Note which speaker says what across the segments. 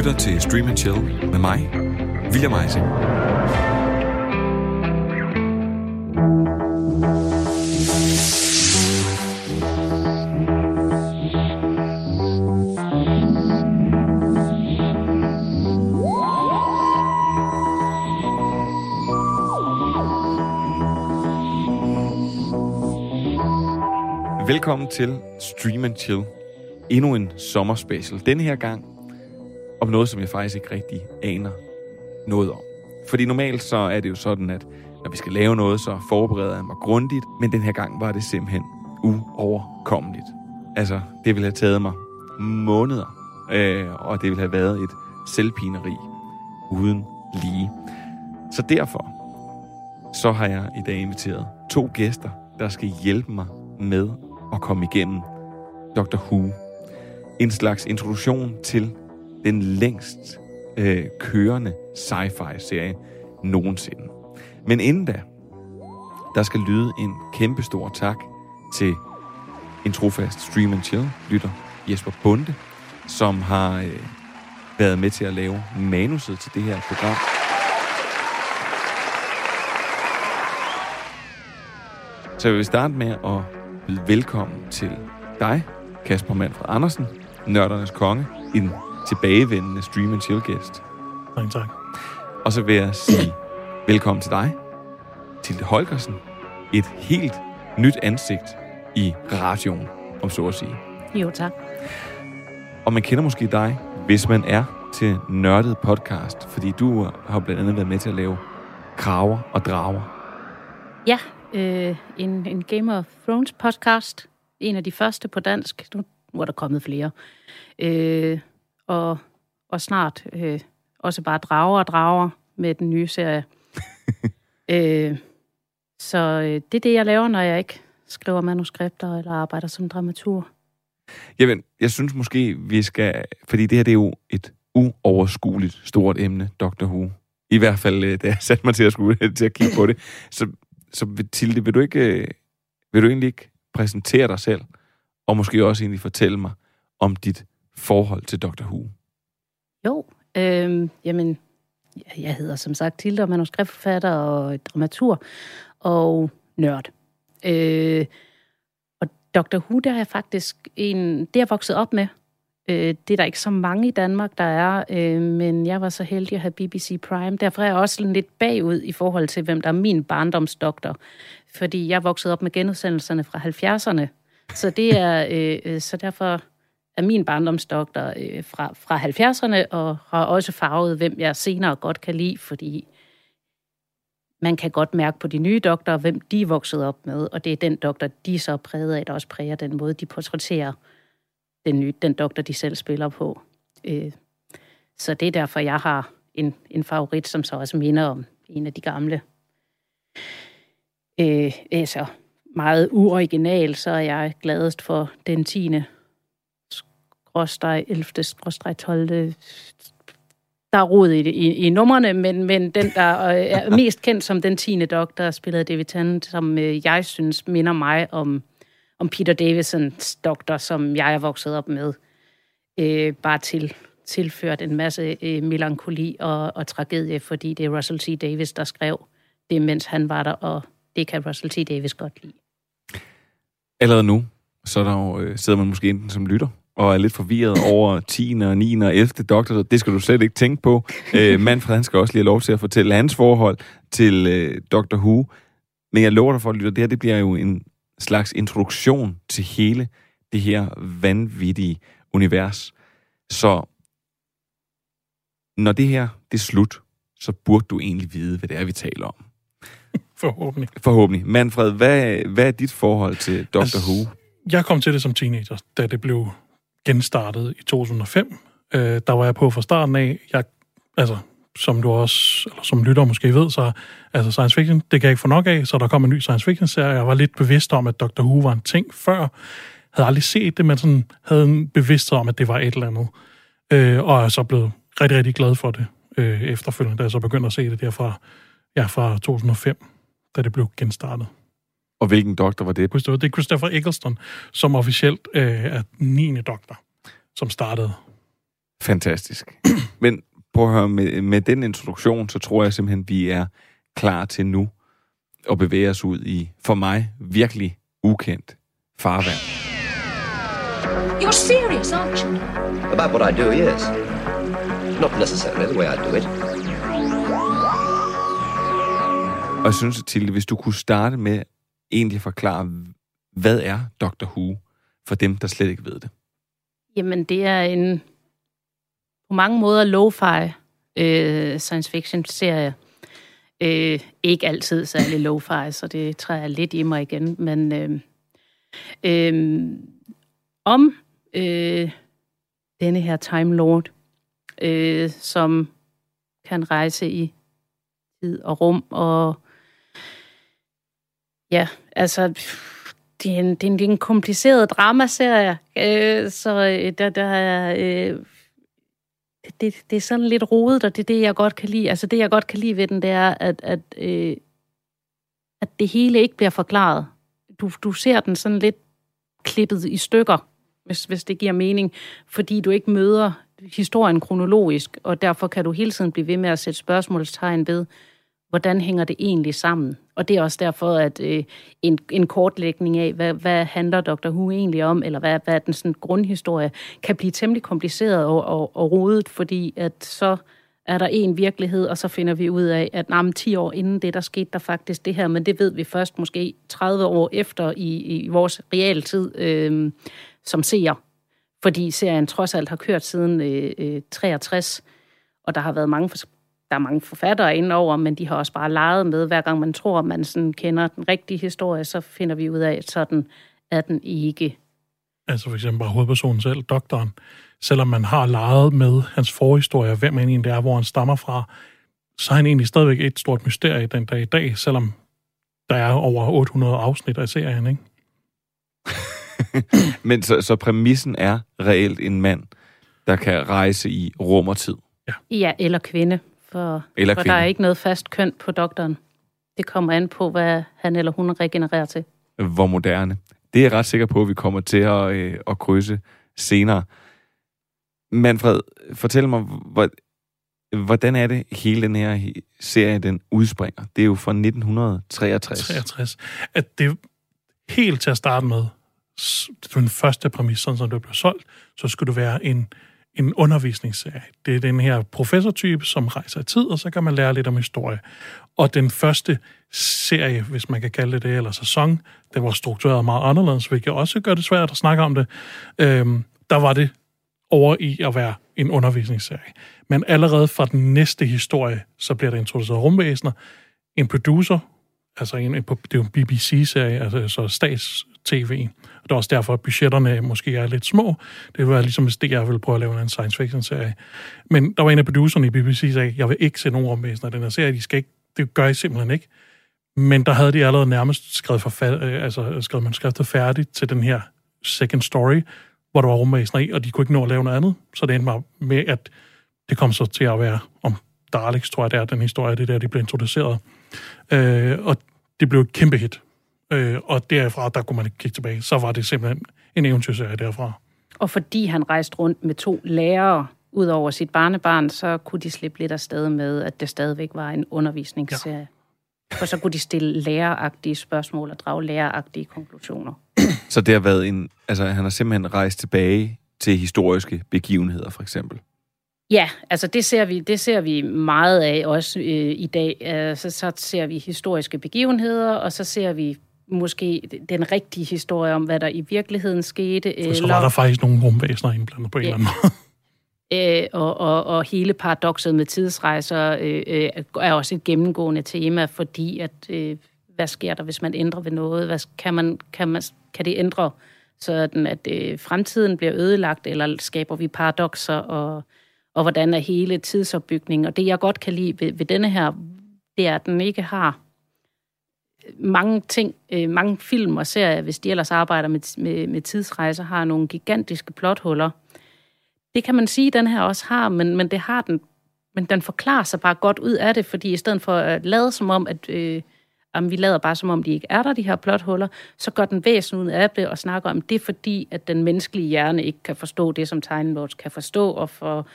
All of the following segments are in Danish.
Speaker 1: lytter til Stream and Chill med mig, William Eising. Velkommen til Stream and Chill. Endnu en sommerspecial. Denne her gang om noget, som jeg faktisk ikke rigtig aner noget om. Fordi normalt så er det jo sådan, at når vi skal lave noget, så forbereder jeg mig grundigt, men den her gang var det simpelthen uoverkommeligt. Altså, det ville have taget mig måneder, øh, og det ville have været et selvpineri uden lige. Så derfor, så har jeg i dag inviteret to gæster, der skal hjælpe mig med at komme igennem Dr. Who. En slags introduktion til den længst øh, kørende sci-fi-serie nogensinde. Men inden da, der skal lyde en kæmpe stor tak til en trofast Stream and Chill lytter, Jesper Bunde, som har øh, været med til at lave manuset til det her program. Så jeg vil starte med at byde velkommen til dig, Kasper Manfred Andersen, nørdernes konge, en tilbagevendende Stream and Chill gæst.
Speaker 2: Mange tak.
Speaker 1: Og så vil jeg sige velkommen til dig, til Holgersen, et helt nyt ansigt i radioen, om så at sige.
Speaker 3: Jo, tak.
Speaker 1: Og man kender måske dig, hvis man er til nørdet podcast, fordi du har blandt andet været med til at lave kraver og drager.
Speaker 3: Ja, øh, en, en Game of Thrones podcast. En af de første på dansk. Nu, nu er der kommet flere. Øh, og, og snart øh, også bare drager og drager med den nye serie. øh, så øh, det er det, jeg laver, når jeg ikke skriver manuskripter eller arbejder som dramatur.
Speaker 1: Jamen, jeg synes måske, vi skal... Fordi det her, det er jo et uoverskueligt stort emne, Dr. Who. I hvert fald, øh, da jeg satte mig til at, skulle, til at kigge på det. Så, så Tilde, vil du, ikke, øh, vil du egentlig ikke præsentere dig selv, og måske også egentlig fortælle mig om dit forhold til Dr. Who?
Speaker 3: Jo, øh, jamen, jeg hedder som sagt Tilde, og manuskriptforfatter og dramatur og nørd. Øh, og Dr. Who, der er faktisk en, det er jeg vokset op med. Øh, det er der ikke så mange i Danmark, der er, øh, men jeg var så heldig at have BBC Prime. Derfor er jeg også lidt bagud i forhold til, hvem der er min barndomsdoktor. Fordi jeg voksede op med genudsendelserne fra 70'erne. Så det er, øh, øh så derfor er min barndomsdoktor øh, fra, fra 70'erne, og har også farvet, hvem jeg senere godt kan lide, fordi man kan godt mærke på de nye doktorer, hvem de er vokset op med, og det er den doktor, de så er præget af, der også præger den måde, de portrætterer den, nye, den doktor, de selv spiller på. Øh, så det er derfor, jeg har en, en favorit, som så også minder om en af de gamle. Øh, altså, meget uoriginal, så er jeg gladest for den 10 skråstreg 11. skråstreg 12. Der er rod i, i, i numrene, men, men den, der øh, er mest kendt som den 10. doktor, spillede David Tennant, som øh, jeg synes minder mig om, om Peter Davisons doktor, som jeg er vokset op med. Øh, bare til tilført en masse øh, melankoli og, og tragedie, fordi det er Russell T. Davis, der skrev det, mens han var der, og det kan Russell T. Davis godt lide.
Speaker 1: Allerede nu, så der jo, øh, sidder man måske enten som lytter og er lidt forvirret over 10. og 9. og 11. doktor. Det skal du slet ikke tænke på. Øh, Manfred, han skal også lige have lov til at fortælle hans forhold til øh, Dr. Who. Men jeg lover dig for, at lytte, det her det bliver jo en slags introduktion til hele det her vanvittige univers. Så når det her det er slut, så burde du egentlig vide, hvad det er, vi taler om.
Speaker 2: Forhåbentlig.
Speaker 1: Forhåbentlig. Manfred, hvad, hvad er dit forhold til Dr. Altså, Who?
Speaker 2: Jeg kom til det som teenager, da det blev genstartet i 2005. Øh, der var jeg på fra starten af. Jeg, altså, som du også, eller som lytter måske ved, så altså science fiction, det kan jeg ikke få nok af, så der kom en ny science fiction serie. Jeg var lidt bevidst om, at Dr. Who var en ting før. Havde aldrig set det, men sådan havde en bevidsthed om, at det var et eller andet. Øh, og er så blevet rigtig, rigtig glad for det øh, efterfølgende, da jeg så begyndte at se det der fra, ja, fra 2005, da det blev genstartet.
Speaker 1: Og hvilken doktor var det?
Speaker 2: Det er Christopher Eccleston, som officielt øh, er 9. doktor, som startede.
Speaker 1: Fantastisk. Men prøv at høre, med, med den introduktion, så tror jeg simpelthen, vi er klar til nu at bevæge os ud i, for mig, virkelig ukendt farvand.
Speaker 4: You're serious, aren't you?
Speaker 5: About what I do, yes. Not necessarily the way I do it.
Speaker 1: Og jeg synes, Tilde, hvis du kunne starte med egentlig forklare, hvad er Dr. Who for dem, der slet ikke ved det?
Speaker 3: Jamen, det er en på mange måder lo-fi øh, science fiction serie. Øh, ikke altid særlig lo-fi, så det træder lidt i mig igen, men øh, øh, om øh, denne her Time Lord, øh, som kan rejse i tid og rum, og ja, altså, det er en, det er en, det er en kompliceret dramaserie, øh, så øh, der, der er... Øh, det, det er sådan lidt rodet, og det er det, jeg godt kan lide. Altså det, jeg godt kan lide ved den, det er, at, at, øh, at det hele ikke bliver forklaret. Du, du ser den sådan lidt klippet i stykker, hvis, hvis det giver mening, fordi du ikke møder historien kronologisk, og derfor kan du hele tiden blive ved med at sætte spørgsmålstegn ved, hvordan hænger det egentlig sammen? Og det er også derfor, at øh, en, en kortlægning af, hvad, hvad handler Dr. Who egentlig om, eller hvad, hvad er den sådan, grundhistorie, kan blive temmelig kompliceret og, og, og rodet, fordi at så er der en virkelighed, og så finder vi ud af, at nah, 10 år inden det, der skete der faktisk det her, men det ved vi først måske 30 år efter i, i vores realtid øh, som seer, fordi serien trods alt har kørt siden øh, øh, 63, og der har været mange der er mange forfattere indover, men de har også bare leget med, hver gang man tror, man sådan kender den rigtige historie, så finder vi ud af, at sådan er den ikke.
Speaker 2: Altså for eksempel bare hovedpersonen selv, doktoren. Selvom man har leget med hans forhistorie, hvem han egentlig er, hvor han stammer fra, så er han egentlig stadigvæk et stort mysterie den dag i dag, selvom der er over 800 afsnit af serien, ikke?
Speaker 1: Men så, så præmissen er reelt en mand, der kan rejse i rum og tid.
Speaker 3: Ja, ja eller kvinde. For,
Speaker 1: eller
Speaker 3: for der er ikke noget fast køn på doktoren. Det kommer an på, hvad han eller hun regenererer til.
Speaker 1: Hvor moderne. Det er jeg ret sikker på, at vi kommer til at, øh, at krydse senere. Manfred, fortæl mig, hvordan er det hele den her serie, den udspringer? Det er jo fra 1963.
Speaker 2: 63. At det helt til at starte med, den første præmis, sådan som det blev solgt, så skulle det være en en undervisningsserie. Det er den her professortype, som rejser i tid, og så kan man lære lidt om historie. Og den første serie, hvis man kan kalde det det, eller sæson, den var struktureret meget anderledes, hvilket også gør det svært at snakke om det. Øhm, der var det over i at være en undervisningsserie. Men allerede fra den næste historie, så bliver der introduceret rumvæsener, en producer, altså en, det er jo en BBC-serie, altså så stats, stats-tv, det er også derfor, at budgetterne måske er lidt små. Det var ligesom, hvis DR ville prøve at lave en science fiction-serie. Men der var en af producerne i BBC, der sagde, jeg vil ikke se nogen rumvæsener af den her serie. De skal ikke, det gør I simpelthen ikke. Men der havde de allerede nærmest skrevet, forfat, øh, altså skrevet manuskriptet færdigt til den her second story, hvor der var rumvæsener i, og de kunne ikke nå at lave noget andet. Så det endte med, at det kom så til at være om Daleks, tror jeg, det er den historie, det der, de blev introduceret. Øh, og det blev et kæmpe hit. Øh, og derfra, der kunne man ikke kigge tilbage. Så var det simpelthen en eventyrserie derfra.
Speaker 3: Og fordi han rejste rundt med to lærere ud over sit barnebarn, så kunne de slippe lidt afsted med, at det stadigvæk var en undervisningsserie. Ja. Og så kunne de stille læreragtige spørgsmål og drage læreragtige konklusioner.
Speaker 1: Så det har været en... Altså, han har simpelthen rejst tilbage til historiske begivenheder, for eksempel.
Speaker 3: Ja, altså det ser vi, det ser vi meget af også øh, i dag. Altså, så ser vi historiske begivenheder, og så ser vi måske den rigtige historie om, hvad der i virkeligheden skete.
Speaker 2: For så var der faktisk nogle rumvæsener indblandet på en ja. eller anden måde.
Speaker 3: Øh, og, og, og hele paradokset med tidsrejser øh, øh, er også et gennemgående tema, fordi at øh, hvad sker der, hvis man ændrer ved noget? Hvad, kan, man, kan, man, kan det ændre, sådan at øh, fremtiden bliver ødelagt, eller skaber vi paradokser, og, og hvordan er hele tidsopbygningen? Og det, jeg godt kan lide ved, ved denne her, det er, at den ikke har mange ting, øh, mange film og serier, hvis de ellers arbejder med, med, med tidsrejser, har nogle gigantiske plothuller. Det kan man sige, at den her også har, men, men det har den, men den forklarer sig bare godt ud af det, fordi i stedet for at lade som om, at, øh, jamen, vi lader bare som om, de ikke er der, de her plothuller, så går den væsen ud af det og snakker om, det er fordi, at den menneskelige hjerne ikke kan forstå det, som tegnebogen kan forstå, og for,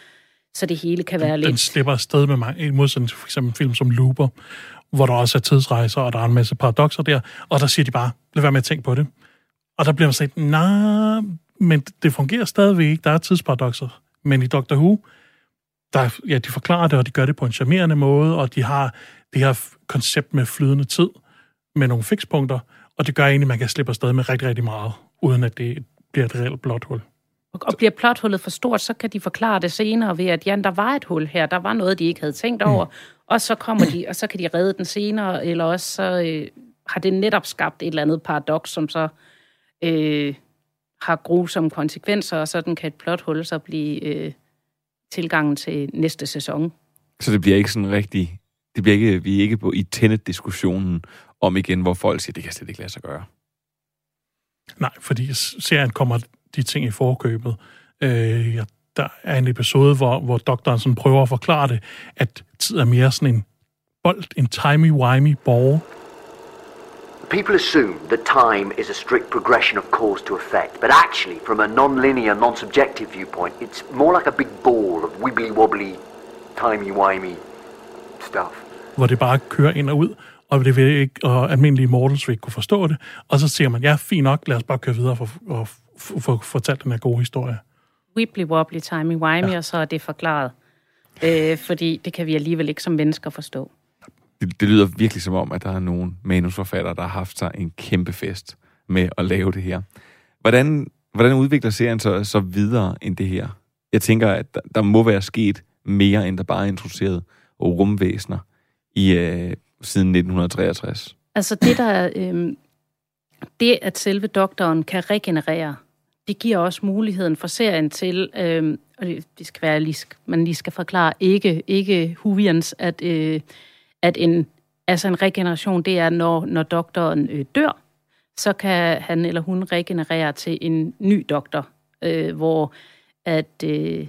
Speaker 3: så det hele kan være
Speaker 2: Den
Speaker 3: lidt...
Speaker 2: slipper afsted med mig, i modsætning til for eksempel en film som Looper, hvor der også er tidsrejser, og der er en masse paradoxer der, og der siger de bare, lad være med at tænke på det. Og der bliver man sagt, nej, men det fungerer stadigvæk ikke, der er tidsparadoxer. Men i Doctor Who, der, ja, de forklarer det, og de gør det på en charmerende måde, og de har det her koncept med flydende tid, med nogle fikspunkter, og det gør egentlig, at man kan slippe afsted med rigtig, rigtig meget, uden at det bliver et reelt blåt hul.
Speaker 3: Og bliver plothullet for stort, så kan de forklare det senere ved, at ja, der var et hul her, der var noget, de ikke havde tænkt over, mm. og så kommer de, og så kan de redde den senere, eller også så øh, har det netop skabt et eller andet paradoks, som så øh, har grusomme konsekvenser, og sådan kan et plothul så blive øh, tilgangen til næste sæson.
Speaker 1: Så det bliver ikke sådan rigtig... Det bliver ikke, vi er ikke på, i Tenet-diskussionen om igen, hvor folk siger, det kan slet ikke lade sig gøre.
Speaker 2: Nej, fordi serien kommer de ting i forkøbet. Øh, ja, der er en episode, hvor, hvor doktoren sådan prøver at forklare det, at tid er mere sådan en bold, en timey-wimey ball.
Speaker 6: People assume that time is a strict progression of cause to effect, but actually, from a non-linear, non-subjective viewpoint, it's more like a big ball of wibbly-wobbly, timey-wimey stuff.
Speaker 2: hvor det bare kører ind og ud, og det vil ikke, og almindelige mortals vil ikke kunne forstå det. Og så siger man, ja, fint nok, lad os bare køre videre for, og f- få fortalt den her gode historie.
Speaker 3: Wibbly wobbly timey wimey, ja. og så er det forklaret. Øh, fordi det kan vi alligevel ikke som mennesker forstå.
Speaker 1: Det, det lyder virkelig som om, at der er nogle manusforfattere, der har haft sig en kæmpe fest med at lave det her. Hvordan, hvordan udvikler serien så, så videre end det her? Jeg tænker, at der, der må være sket mere, end der bare er introduceret rumvæsener i, øh, siden 1963.
Speaker 3: Altså det der, øh, det at selve doktoren kan regenerere, det giver også muligheden for serien til, øh, og det, det skal være, lige, man lige skal forklare, ikke, ikke Huvians, at, øh, at en, altså en regeneration, det er, når, når doktoren øh, dør, så kan han eller hun regenerere til en ny doktor, øh, hvor at øh,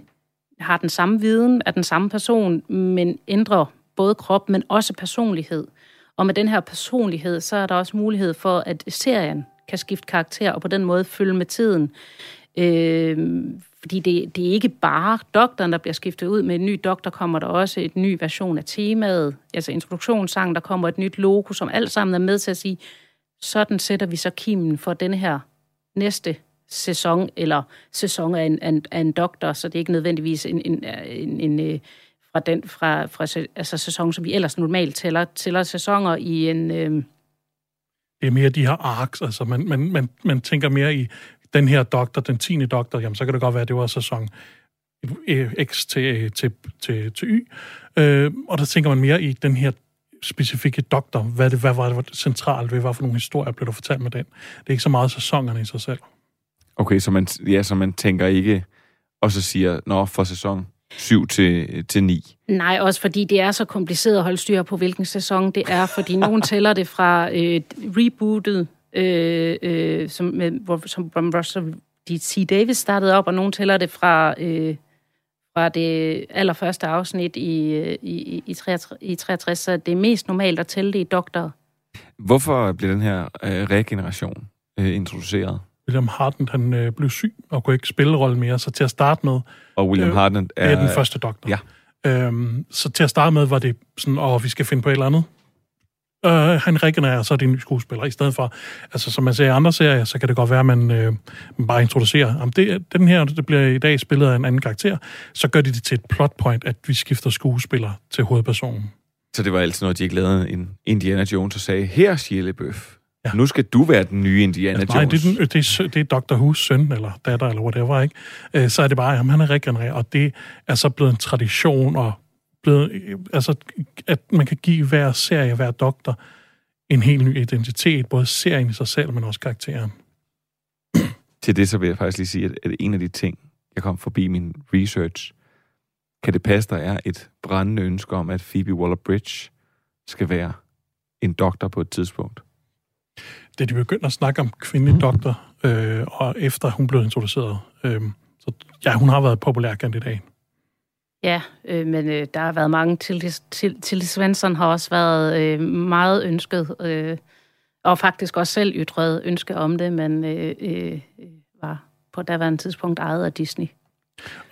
Speaker 3: har den samme viden af den samme person, men ændrer både krop, men også personlighed. Og med den her personlighed, så er der også mulighed for, at serien kan skifte karakter, og på den måde følge med tiden. Øh, fordi det, det er ikke bare doktoren, der bliver skiftet ud. Med en ny doktor kommer der også et ny version af temaet, altså introduktionssangen, der kommer et nyt logo, som alt sammen er med til at sige, sådan sætter vi så kimen for den her næste sæson, eller sæson af en, af en, af en doktor, så det er ikke nødvendigvis en, en, en, en en fra den fra, fra altså sæson, som vi ellers normalt tæller, tæller sæsoner i en... Øh,
Speaker 2: det er mere de her arcs, altså man, man, man, man tænker mere i den her doktor, den 10. doktor, jamen så kan det godt være, at det var sæson X til, øh, til, til, til Y. Øh, og der tænker man mere i den her specifikke doktor. Hvad, det, hvad var det centralt ved? Hvad for nogle historier blev der fortalt med den? Det er ikke så meget sæsonerne i sig selv.
Speaker 1: Okay, så man, ja, så man tænker ikke, og så siger, nå, for sæson 7 til, til 9.
Speaker 3: Nej, også fordi det er så kompliceret at holde styr på, hvilken sæson det er, fordi nogen tæller det fra øh, rebootet, øh, øh, som, med, hvor, som som Russell D.C. Davis startede op, og nogen tæller det fra, øh, fra det allerførste afsnit i, øh, i, i, 63, i 63, så det er mest normalt at tælle det i doktor.
Speaker 1: Hvorfor blev den her øh, regeneration øh, introduceret?
Speaker 2: William Hartnett, han øh, blev syg og kunne ikke spille rollen mere, så til at starte med,
Speaker 1: Og William
Speaker 2: Øh,
Speaker 1: Hartnett
Speaker 2: det er den første doktor.
Speaker 1: Ja.
Speaker 2: Øhm, så til at starte med var det sådan, åh, vi skal finde på et eller andet. Øh, han regenererer, så er det en ny skuespiller, i stedet for, altså som man ser i andre serier, så kan det godt være, at man, øh, man bare introducerer, om det, den her, det bliver i dag spillet af en anden karakter, så gør de det til et plot point, at vi skifter skuespiller til hovedpersonen.
Speaker 1: Så det var altid noget, de ikke lavede en Indiana Jones og sagde, her LaBeouf,
Speaker 2: Ja.
Speaker 1: nu skal du være den nye Indiana
Speaker 2: Altså, nej,
Speaker 1: Jones.
Speaker 2: det er, den, det, er, det er Dr. Who's søn, eller datter, eller whatever, ikke? Øh, så er det bare, at han er regenereret, og det er så blevet en tradition, og blevet, øh, altså, at man kan give hver serie, hver doktor, en helt ny identitet, både serien i sig selv, men også karakteren.
Speaker 1: Til det så vil jeg faktisk lige sige, at, at en af de ting, jeg kom forbi min research, kan det passe, der er et brændende ønske om, at Phoebe Waller-Bridge skal være en doktor på et tidspunkt.
Speaker 2: Da de begyndte at snakke om kvindelig doktor, øh, og efter hun blev introduceret, øh, så ja, hun har været populær kandidat.
Speaker 3: Ja, øh, men øh, der har været mange. Til, til Svensson har også været øh, meget ønsket, øh, og faktisk også selv ytret ønske om det, men øh, øh, var på daværende tidspunkt ejet af Disney.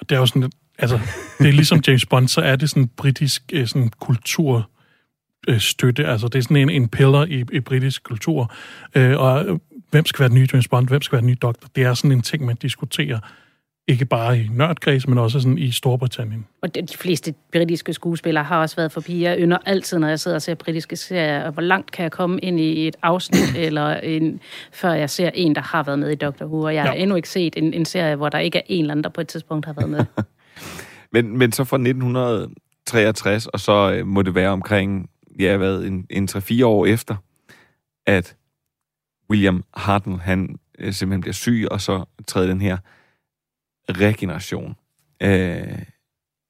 Speaker 2: Og det er jo sådan, altså, det er ligesom James Bond, så er det sådan britisk øh, sådan kultur støtte. Altså, det er sådan en, en pillar i, i britisk kultur. Øh, og hvem skal være den nye James Bond? Hvem skal være den nye doktor? Det er sådan en ting, man diskuterer ikke bare i nørdkreds, men også sådan i Storbritannien.
Speaker 3: Og de fleste britiske skuespillere har også været forbi. Jeg ynder altid, når jeg sidder og ser britiske serier, hvor langt kan jeg komme ind i et afsnit, eller en, før jeg ser en, der har været med i Doctor Who. Og jeg ja. har endnu ikke set en, en serie, hvor der ikke er en eller anden, der på et tidspunkt har været med.
Speaker 1: men, men så fra 1963, og så øh, må det være omkring, ja, hvad, en, en 3-4 år efter, at William Hartnell, han øh, simpelthen bliver syg, og så træder den her regeneration øh,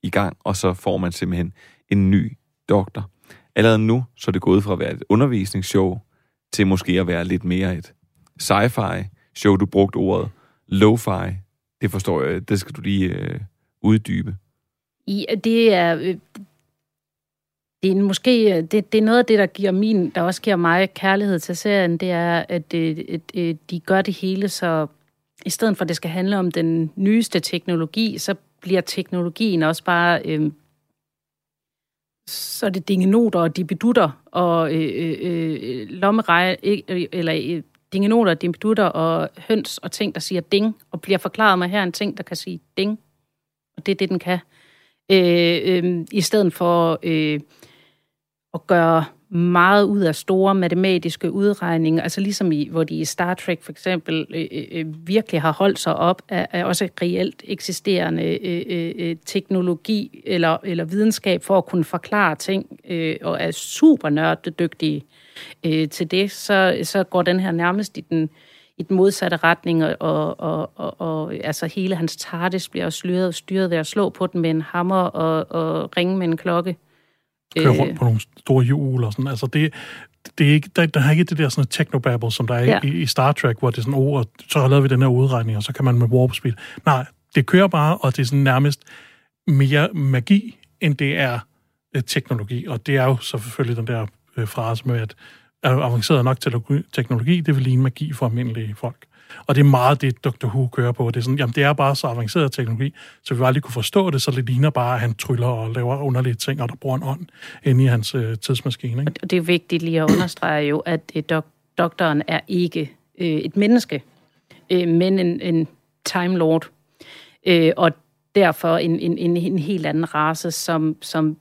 Speaker 1: i gang, og så får man simpelthen en ny doktor. Allerede nu, så er det gået fra at være et undervisningsshow, til måske at være lidt mere et sci-fi show. Du brugte ordet lo-fi. Det forstår jeg, det skal du lige øh, uddybe.
Speaker 3: I, det er... Øh, det er måske øh, det, det er noget af det, der giver min, der også giver mig kærlighed til serien, det er, at, øh, det, øh, de gør det hele så i stedet for at det skal handle om den nyeste teknologi, så bliver teknologien også bare... Øh, så er det dingenoter og dibedutter og øh, øh, lommerej, øh, eller øh, dingenoter og dibedutter og høns og ting, der siger ding, og bliver forklaret mig her en ting, der kan sige ding. Og det er det, den kan. Øh, øh, I stedet for øh, at gøre meget ud af store matematiske udregninger, altså ligesom i, hvor de i Star Trek for eksempel øh, øh, øh virkelig har holdt sig op af, af også reelt eksisterende øh, øh, øh, teknologi eller, eller videnskab for at kunne forklare ting, øh, og er super nørdedygtige øh, til det, så, så går den her nærmest i den, i den modsatte retning, og, og, og, og altså hele hans TARDIS bliver styret, styret ved at slå på den med en hammer og, og ringe med en klokke
Speaker 2: kører øh, rundt på nogle store hjul og sådan. Altså det, det er ikke, der, der er ikke det der sådan technobabble, som der er ja. i, i Star Trek, hvor det er sådan, oh, så har lavet vi den her udregning, og så kan man med warp speed. Nej, det kører bare, og det er sådan nærmest mere magi, end det er øh, teknologi. Og det er jo så selvfølgelig den der øh, frase med, at er avanceret nok teknologi, det vil ligne magi for almindelige folk. Og det er meget det, Dr. Who kører på. Det er, sådan, jamen, det er bare så avanceret teknologi, så vi aldrig kunne forstå det, så det ligner bare, at han tryller og laver underlige ting, og der bruger en ånd ind i hans øh, tidsmaskine. Ikke?
Speaker 3: Og det er vigtigt lige at understrege jo, at øh, dok- doktoren er ikke øh, et menneske, øh, men en, en Time Lord. Øh, og derfor en, en, en, en helt anden race, som, som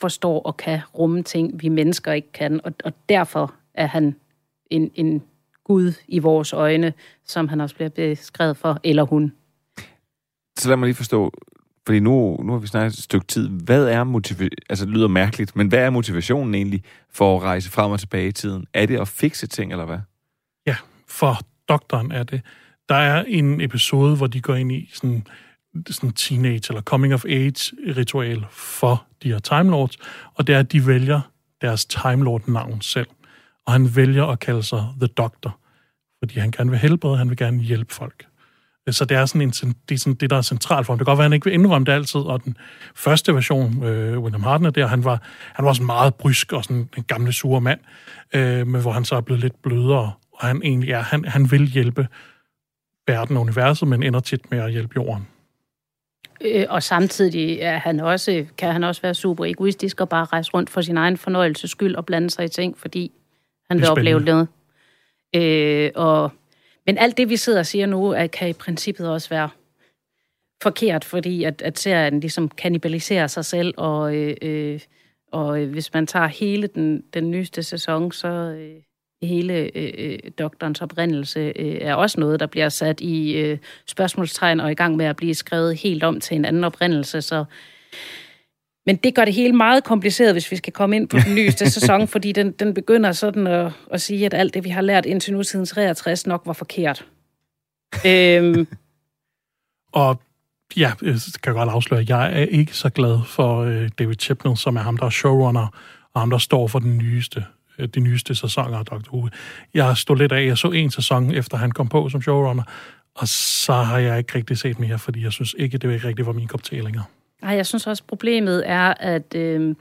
Speaker 3: forstår og kan rumme ting, vi mennesker ikke kan. Og, og derfor er han en, en Gud i vores øjne, som han også bliver beskrevet for, eller hun.
Speaker 1: Så lad mig lige forstå, fordi nu, nu har vi snakket et stykke tid. Hvad er motivationen, altså det lyder mærkeligt, men hvad er motivationen egentlig for at rejse frem og tilbage i tiden? Er det at fikse ting, eller hvad?
Speaker 2: Ja, for doktoren er det. Der er en episode, hvor de går ind i sådan, sådan teenage eller coming of age ritual for de her Time Lords, og det er, at de vælger deres Time Lord navn selv og han vælger at kalde sig The Doctor, fordi han gerne vil helbrede, han vil gerne hjælpe folk. Så det er sådan, en, det, er sådan det, der er centralt for ham. Det kan godt være, at han ikke vil indrømme det altid, og den første version, øh, William Hartner der, han var, han var sådan meget brysk og sådan en gamle sure mand, øh, men hvor han så er blevet lidt blødere, og han egentlig er, han, han vil hjælpe verden og universet, men ender tit med at hjælpe jorden.
Speaker 3: Øh, og samtidig er han også, kan han også være super egoistisk og bare rejse rundt for sin egen fornøjelses skyld og blande sig i ting, fordi han vil opleve noget. Øh, og, men alt det, vi sidder og siger nu, er, kan i princippet også være forkert, fordi at, at serien ligesom kannibaliserer sig selv, og, øh, øh, og hvis man tager hele den, den nyeste sæson, så øh, hele øh, øh, doktorens oprindelse øh, er også noget, der bliver sat i øh, spørgsmålstegn og i gang med at blive skrevet helt om til en anden oprindelse, så men det gør det hele meget kompliceret, hvis vi skal komme ind på den nyeste sæson, fordi den, den begynder sådan at, at sige, at alt det, vi har lært indtil nu siden 63, nok var forkert. øhm.
Speaker 2: Og ja, jeg kan godt afsløre, at jeg er ikke så glad for øh, David Chipnell, som er ham, der er showrunner, og ham, der står for den nyeste, øh, de nyeste sæsoner af Dr. Who. Jeg stod lidt af, jeg så en sæson, efter han kom på som showrunner, og så har jeg ikke rigtig set mere, fordi jeg synes ikke, det var ikke rigtig var min kop te længere.
Speaker 3: Nej, jeg synes også, problemet er, at, øh,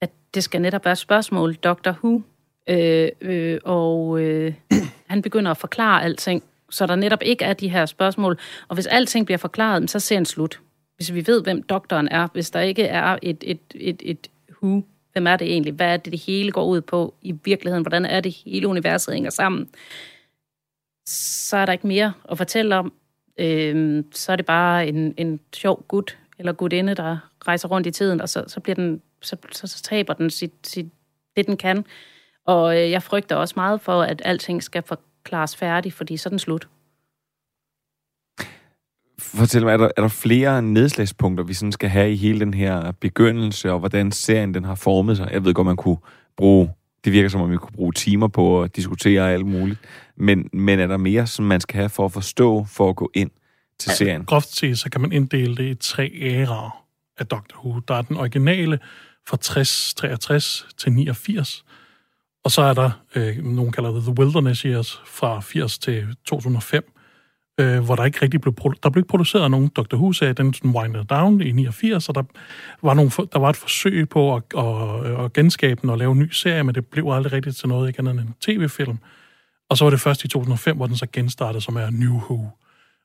Speaker 3: at det skal netop være et spørgsmål, Dr. Who, øh, øh, og øh, han begynder at forklare alting, så der netop ikke er de her spørgsmål. Og hvis alting bliver forklaret, så ser en slut. Hvis vi ved, hvem doktoren er, hvis der ikke er et, et, et, et Who, hvem er det egentlig? Hvad er det, det hele går ud på i virkeligheden? Hvordan er det, hele universet hænger sammen? Så er der ikke mere at fortælle om. Øh, så er det bare en, en sjov gut eller gudinde, der rejser rundt i tiden, og så, så, bliver den, så, så, så taber den sit, sit, det, den kan. Og øh, jeg frygter også meget for, at alting skal forklares færdigt, fordi så er den slut.
Speaker 1: Fortæl mig, er der, er der flere nedslagspunkter, vi sådan skal have i hele den her begyndelse, og hvordan serien den har formet sig? Jeg ved godt, man kunne bruge, det virker som om vi kunne bruge timer på at diskutere alt muligt, men, men er der mere, som man skal have for at forstå, for at gå ind til serien?
Speaker 2: Altså, groft set, så kan man inddele det i tre æraer af Doctor Who. Der er den originale fra 60, 63 til 89, og så er der, øh, nogen kalder det The Wilderness Years, fra 80 til 2005, øh, hvor der ikke rigtig blev, produ- der blev ikke produceret nogen Dr. Who-serie, den sådan winded down i 89, og der var, nogle, der var et forsøg på at, at, at genskabe den og lave en ny serie, men det blev aldrig rigtigt til noget, ikke andet end en tv-film. Og så var det først i 2005, hvor den så genstartede, som er New Who.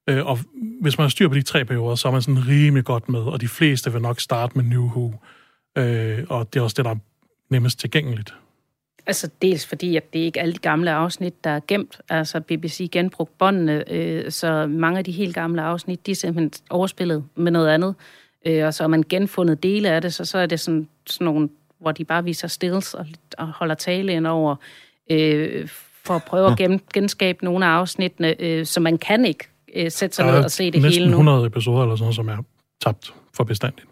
Speaker 2: Øh, og hvis man har styr på de tre perioder, så er man sådan rimelig godt med, og de fleste vil nok starte med New Who. Øh, og det er også det, der er nemmest tilgængeligt.
Speaker 3: Altså dels fordi, at det ikke er alle de gamle afsnit, der er gemt. Altså BBC genbrugt båndene, øh, så mange af de helt gamle afsnit, de er simpelthen overspillet med noget andet. Øh, og så har man genfundet dele af det, så, så er det sådan, sådan nogle, hvor de bare viser stills og, og holder tale ind over, øh, for at prøve at gen, genskabe nogle af afsnittene, øh, så man kan ikke øh, sætte sig ned og se det
Speaker 2: næsten
Speaker 3: hele nu.
Speaker 2: 100 episoder eller sådan noget, som er tabt for bestandigt.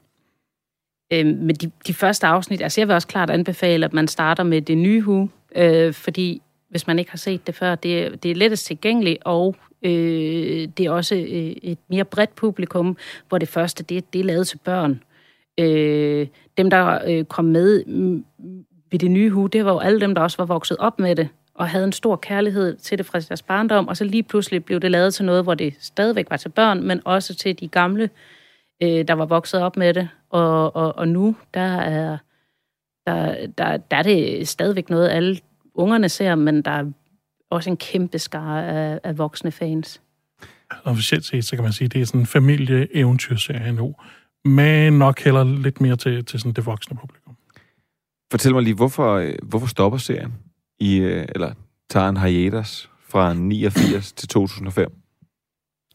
Speaker 3: Øh, men de, de første afsnit, altså jeg vil også klart anbefale, at man starter med det nye Who, øh, fordi hvis man ikke har set det før, det, er- det er lettest tilgængeligt, og øh, det er også øh, et mere bredt publikum, hvor det første, det, det er lavet til børn. Øh, dem, der øh, kom med ved det nye Who, det var jo alle dem, der også var vokset op med det, og havde en stor kærlighed til det fra deres barndom, og så lige pludselig blev det lavet til noget, hvor det stadigvæk var til børn, men også til de gamle, øh, der var vokset op med det. Og, og, og nu, der er, der, der, der er det stadigvæk noget, alle ungerne ser, men der er også en kæmpe skare af, af voksne fans.
Speaker 2: Officielt set, så kan man sige, at det er sådan en familie-eventyrserie nu. Men nok heller lidt mere til, til sådan det voksne publikum.
Speaker 1: Fortæl mig lige, hvorfor, øh, hvorfor stopper serien? I, øh, eller tager en hiatus fra 89 til 2005?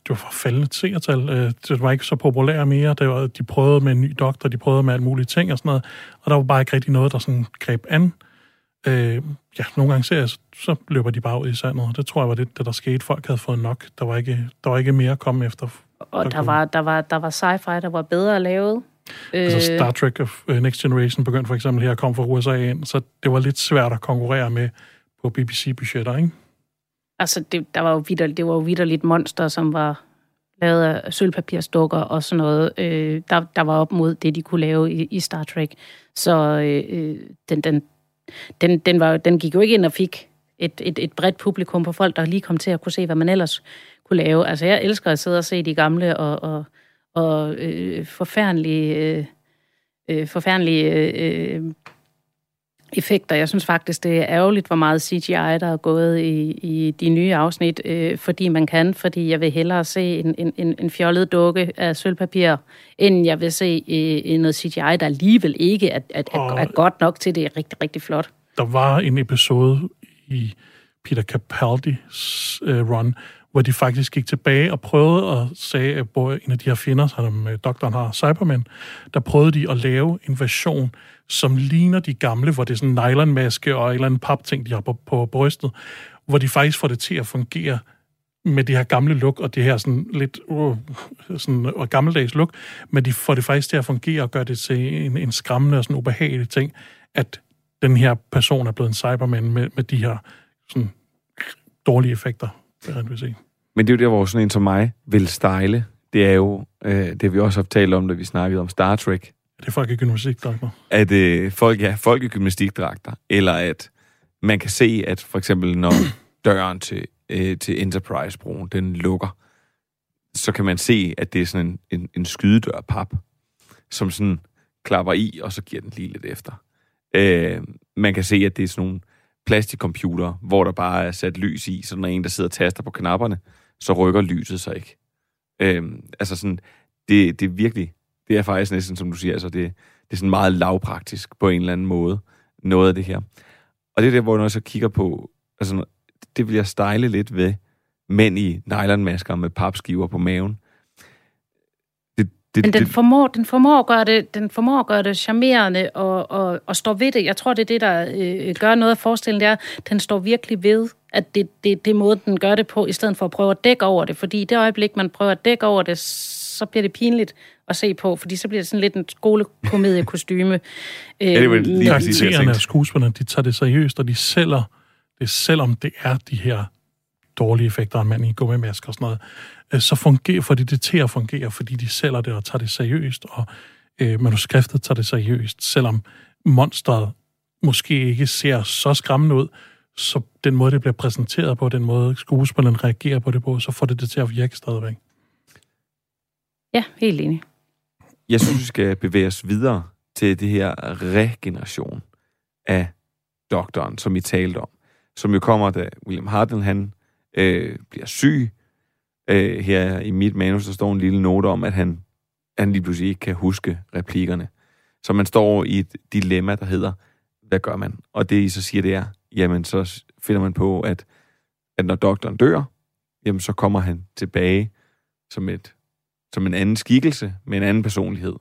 Speaker 2: det var for faldende seertal. Øh, Det var ikke så populær mere. Det var, de prøvede med en ny doktor, de prøvede med alt mulige ting og sådan noget. Og der var bare ikke rigtig noget, der sådan greb an. Øh, ja, nogle gange ser jeg, så, løber de bare ud i sandet. og Det tror jeg var det, det, der skete. Folk havde fået nok. Der var ikke, der var ikke mere at komme efter.
Speaker 3: Og der
Speaker 2: Okay.
Speaker 3: var, der var, der var sci-fi, der var bedre lavet.
Speaker 2: Altså Star Trek of øh, Next Generation begyndte for eksempel her at komme fra USA ind, så det var lidt svært at konkurrere med på BBC-budgetter, ikke?
Speaker 3: Altså, det, der var jo vidder, det var jo vidderligt monster, som var lavet af sølvpapirsdukker og sådan noget. Øh, der, der var op mod det, de kunne lave i, i Star Trek. Så øh, øh, den, den, den, den, var, den gik jo ikke ind og fik et, et, et bredt publikum på folk, der lige kom til at kunne se, hvad man ellers kunne lave. Altså, jeg elsker at sidde og se de gamle og, og, og øh, forfærdelige, øh, øh, forfærdelige øh, effekter. Jeg synes faktisk, det er ærgerligt, hvor meget CGI, der er gået i, i de nye afsnit, øh, fordi man kan, fordi jeg vil hellere se en, en, en, en fjollet dukke af sølvpapir, end jeg vil se øh, noget CGI, der alligevel ikke er, er, er, er godt nok til, det er rigtig, rigtig flot.
Speaker 2: der var en episode i Peter Capaldi's uh, run, hvor de faktisk gik tilbage og prøvede at sige, at en af de her fjender, som øh, doktoren har, Cyberman, der prøvede de at lave en version, som ligner de gamle, hvor det er sådan en nylonmaske og en eller anden papting, de har på, på brystet, hvor de faktisk får det til at fungere med det her gamle look, og det her sådan lidt uh, sådan, og gammeldags look, men de får det faktisk til at fungere og gøre det til en, en skræmmende og sådan ubehagelig ting, at den her person er blevet en cyberman med, med de her sådan, dårlige effekter, vil sige.
Speaker 1: Men det er jo der, hvor sådan en som mig vil style. Det er jo, øh, det har vi også haft talt om, da vi snakkede om Star Trek,
Speaker 2: Det er folk i gymnastikdragter.
Speaker 1: at øh, folk, ja, folk i gymnastikdragter, eller at man kan se, at for eksempel når døren til, øh, til Enterprise-broen, den lukker, så kan man se, at det er sådan en, en, en skydedør pap. som sådan klapper i, og så giver den lige lidt efter. Øh, man kan se, at det er sådan nogle plastikcomputer, hvor der bare er sat lys i, så når en, der sidder og taster på knapperne, så rykker lyset sig ikke. Øhm, altså sådan, det, det er virkelig, det er faktisk næsten, som du siger, altså det, det er sådan meget lavpraktisk på en eller anden måde, noget af det her. Og det er der, hvor jeg så kigger på, altså det vil jeg style lidt ved mænd i nylonmasker med papskiver på maven.
Speaker 3: Det, det, Men den, det, formår, den, formår at gøre det, den formår at gøre det charmerende og, og, og står ved det. Jeg tror, det er det, der øh, gør noget af forestillingen, det er, den står virkelig ved, at det, det, det er måden, den gør det på, i stedet for at prøve at dække over det. Fordi i det øjeblik, man prøver at dække over det, så bliver det pinligt at se på, fordi så bliver det sådan lidt en skolekomediekostyme.
Speaker 2: ja, det er lige Karaktererne af skuespillerne, de tager det seriøst, og de sælger det, selvom det er de her dårlige effekter af en mand i gummimask og sådan noget, øh, så fungerer, fordi det til at fungere, fordi de sælger det og tager det seriøst, og øh, manuskriptet tager det seriøst, selvom monstret måske ikke ser så skræmmende ud, så den måde, det bliver præsenteret på, den måde skuespilleren reagerer på det på, så får det det til at virke stadigvæk.
Speaker 3: Ja, helt enig.
Speaker 1: Jeg synes, vi skal bevæge os videre til det her regeneration af doktoren, som I talte om. Som jo kommer, da William Hartnell, han øh, bliver syg. Øh, her i mit manus, der står en lille note om, at han, han lige pludselig ikke kan huske replikkerne. Så man står i et dilemma, der hedder, hvad gør man? Og det, I så siger, det er, jamen, så finder man på, at, at når doktoren dør, jamen, så kommer han tilbage som et som en anden skikkelse med en anden personlighed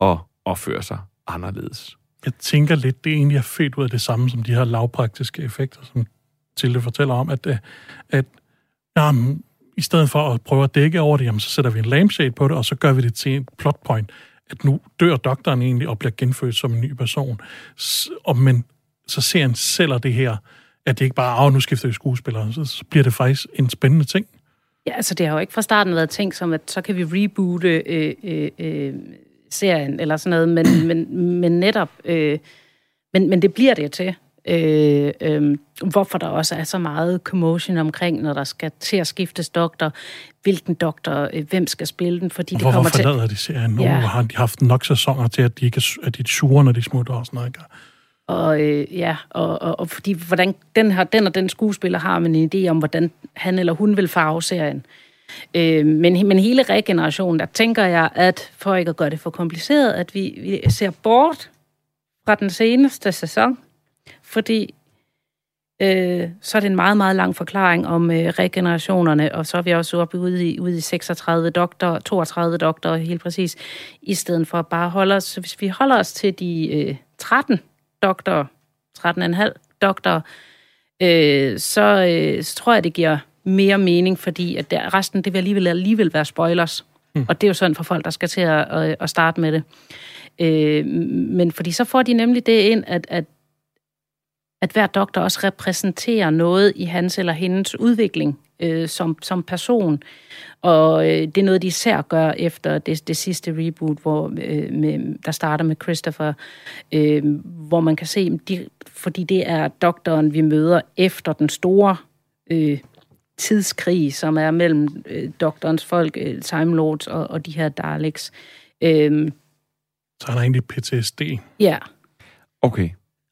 Speaker 1: og opfører sig anderledes.
Speaker 2: Jeg tænker lidt, det egentlig er fedt ud af det samme som de her lavpraktiske effekter, som Tilde fortæller om, at, øh, at jamen, i stedet for at prøve at dække over det, jamen, så sætter vi en lampshade på det, og så gør vi det til en plot point, at nu dør doktoren egentlig og bliver genfødt som en ny person. Og, men så ser han selv det her, at det ikke bare, er, nu skifter vi skuespillere, så, så bliver det faktisk en spændende ting.
Speaker 3: Ja, altså det har jo ikke fra starten været tænkt som, at så kan vi reboote øh, øh, øh, serien eller sådan noget, men, men, men netop, øh, men, men det bliver det til. Øh, øh, hvorfor der også er så meget commotion omkring, når der skal til at skiftes doktor, hvilken doktor, øh, hvem skal spille den, fordi
Speaker 2: og
Speaker 3: det kommer
Speaker 2: til... Hvorfor forlader de serien nu? Ja. Har de haft nok sæsoner til, at de ikke er, at de er sure, når de smutter og sådan noget? Ikke?
Speaker 3: Og øh, ja, og, og, og fordi hvordan den, her, den og den skuespiller har man en idé om, hvordan han eller hun vil farve serien. Øh, men, men hele regenerationen, der tænker jeg, at for ikke at gøre det for kompliceret, at vi, vi ser bort fra den seneste sæson, fordi øh, så er det en meget, meget lang forklaring om øh, regenerationerne, og så er vi også oppe ude i, ude i 36 doktor, 32 doktor helt præcis, i stedet for at bare holde os, så hvis vi holder os til de øh, 13 doktor, 13,5 doktor, øh, så, øh, så tror jeg, det giver mere mening, fordi at der, resten det vil alligevel, alligevel være spoilers. Mm. Og det er jo sådan for folk, der skal til at, at, at starte med det. Øh, men fordi så får de nemlig det ind, at, at, at hver doktor også repræsenterer noget i hans eller hendes udvikling øh, som, som person. Og øh, det er noget, de især gør efter det, det sidste reboot, hvor, øh, med, der starter med Christopher, øh, hvor man kan se, de, fordi det er doktoren, vi møder efter den store øh, tidskrig, som er mellem øh, doktorens folk, øh, Time Lords og, og de her Daleks. Øh,
Speaker 2: så han har egentlig PTSD?
Speaker 3: Ja.
Speaker 1: Okay.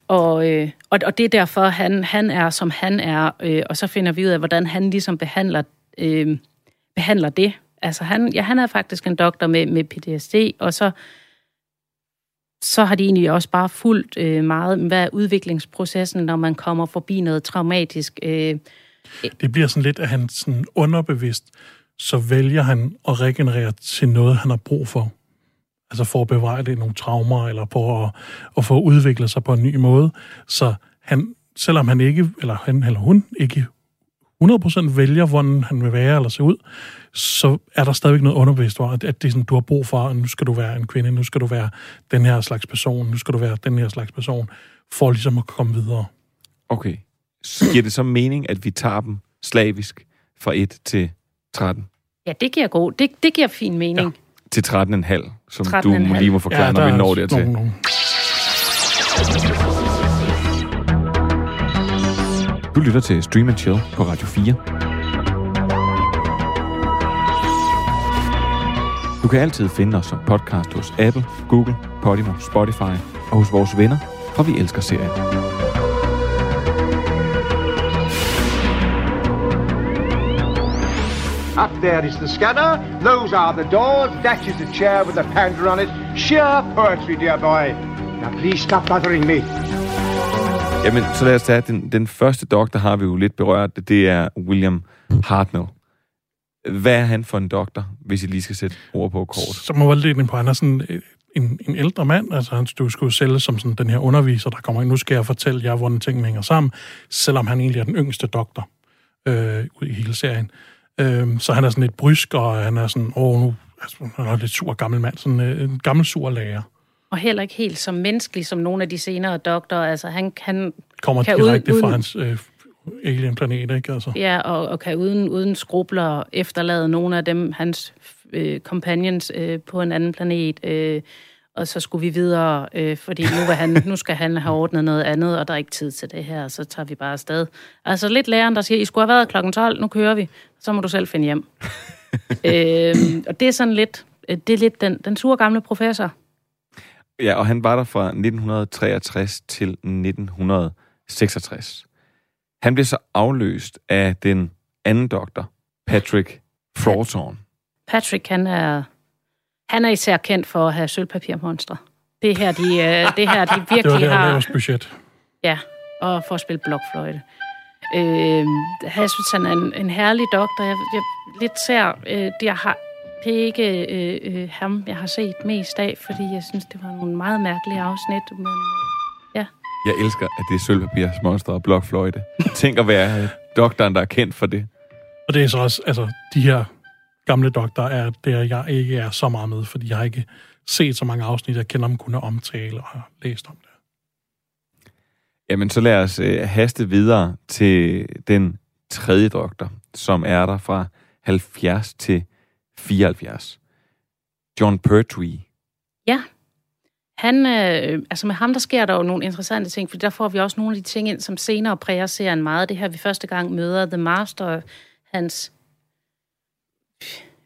Speaker 3: Og, øh, og, og det er derfor, han, han er, som han er, øh, og så finder vi ud af, hvordan han ligesom behandler, øh, behandler det. Altså, han, ja, han er faktisk en doktor med, med PTSD, og så, så har de egentlig også bare fulgt øh, meget, hvad er udviklingsprocessen, når man kommer forbi noget traumatisk. Øh,
Speaker 2: det bliver sådan lidt, at han sådan underbevidst, så vælger han at regenerere til noget, han har brug for altså for at bevare det nogle traumer, eller på at, at få udviklet sig på en ny måde. Så han, selvom han ikke, eller han eller hun ikke 100% vælger, hvordan han vil være eller se ud, så er der stadigvæk noget underbevidst, hvor at, at det er sådan, du har brug for, at nu skal du være en kvinde, nu skal du være den her slags person, nu skal du være den her slags person, for ligesom at komme videre.
Speaker 1: Okay. Så giver det så mening, at vi tager dem slavisk fra 1 til 13?
Speaker 3: Ja, det giver god. Det, det giver fin mening. Ja
Speaker 1: til 13,5, som 13 du lige må forklare, ja, når vi når dertil. Nogen, nogen. Du lytter til Stream Chill på Radio 4. Du kan altid finde os som podcast hos Apple, Google, Podimo, Spotify og hos vores venner, for vi elsker serien.
Speaker 7: Up there is the scanner. Those are the doors. That is the chair with the pounder on it. Sheer poetry, dear boy. Now please stop bothering me.
Speaker 1: Jamen, så lad os tage den, den første doktor, har vi jo lidt berørt. Det er William Hartnell. Hvad er han for en doktor, hvis I lige skal sætte ord på kort?
Speaker 2: Så må jeg lidt på, han er sådan øh, en, en ældre mand, altså han du skulle sælge som sådan den her underviser, der kommer ind, nu skal jeg fortælle jer, hvordan tingene hænger sammen, selvom han egentlig er den yngste doktor øh, ud i hele serien. Øh, så han er sådan lidt brysk, og han er sådan, åh, nu altså, han er lidt sur gammel mand, sådan øh, en gammel sur lærer.
Speaker 3: Og heller ikke helt så menneskelig som nogle af de senere doktorer. Altså, han kan...
Speaker 2: Kommer
Speaker 3: kan
Speaker 2: direkte
Speaker 3: uden,
Speaker 2: fra hans øh, alien-planet, ikke? Altså.
Speaker 3: Ja, og, og kan uden, uden skrubler efterlade nogle af dem, hans øh, companions, øh, på en anden planet. Øh, og så skulle vi videre, øh, fordi nu, vil han, nu skal han have ordnet noget andet, og der er ikke tid til det her, så tager vi bare afsted. Altså lidt læreren, der siger, I skulle have været klokken 12, nu kører vi, så må du selv finde hjem. øh, og det er sådan lidt, øh, det er lidt den, den sure gamle professor.
Speaker 1: Ja, og han var der fra 1963 til 1966. Han blev så afløst af den anden doktor, Patrick Frawthorn.
Speaker 3: Patrick, han er, han er især kendt for at have sølvpapirmonstre. Det her, de, øh, det her, de
Speaker 2: Det var
Speaker 3: virkelig
Speaker 2: der
Speaker 3: har...
Speaker 2: budget.
Speaker 3: Ja, og for at spille blokfløjte. Øh, jeg synes, han er en, en herlig doktor. Jeg, jeg lidt ser, øh, det, jeg har, det er ikke øh, øh, ham, jeg har set mest af, fordi jeg synes, det var nogle meget mærkelige afsnit. Men øh, ja,
Speaker 1: Jeg elsker, at det er sølvpapir, monster og blokfløjte. Tænk at være doktoren, der er kendt for det.
Speaker 2: Og det er så også, altså, de her gamle doktorer er der, jeg ikke er så meget med, fordi jeg har ikke set så mange afsnit, jeg kender dem kun at omtale og har læst om det.
Speaker 1: Jamen, så lad os øh, haste videre til den tredje doktor, som er der fra 70 til 74. John Pertwee.
Speaker 3: ja. Han, øh, altså med ham, der sker der jo nogle interessante ting, for der får vi også nogle af de ting ind, som senere præger serien meget. Det her, vi første gang møder The Master, hans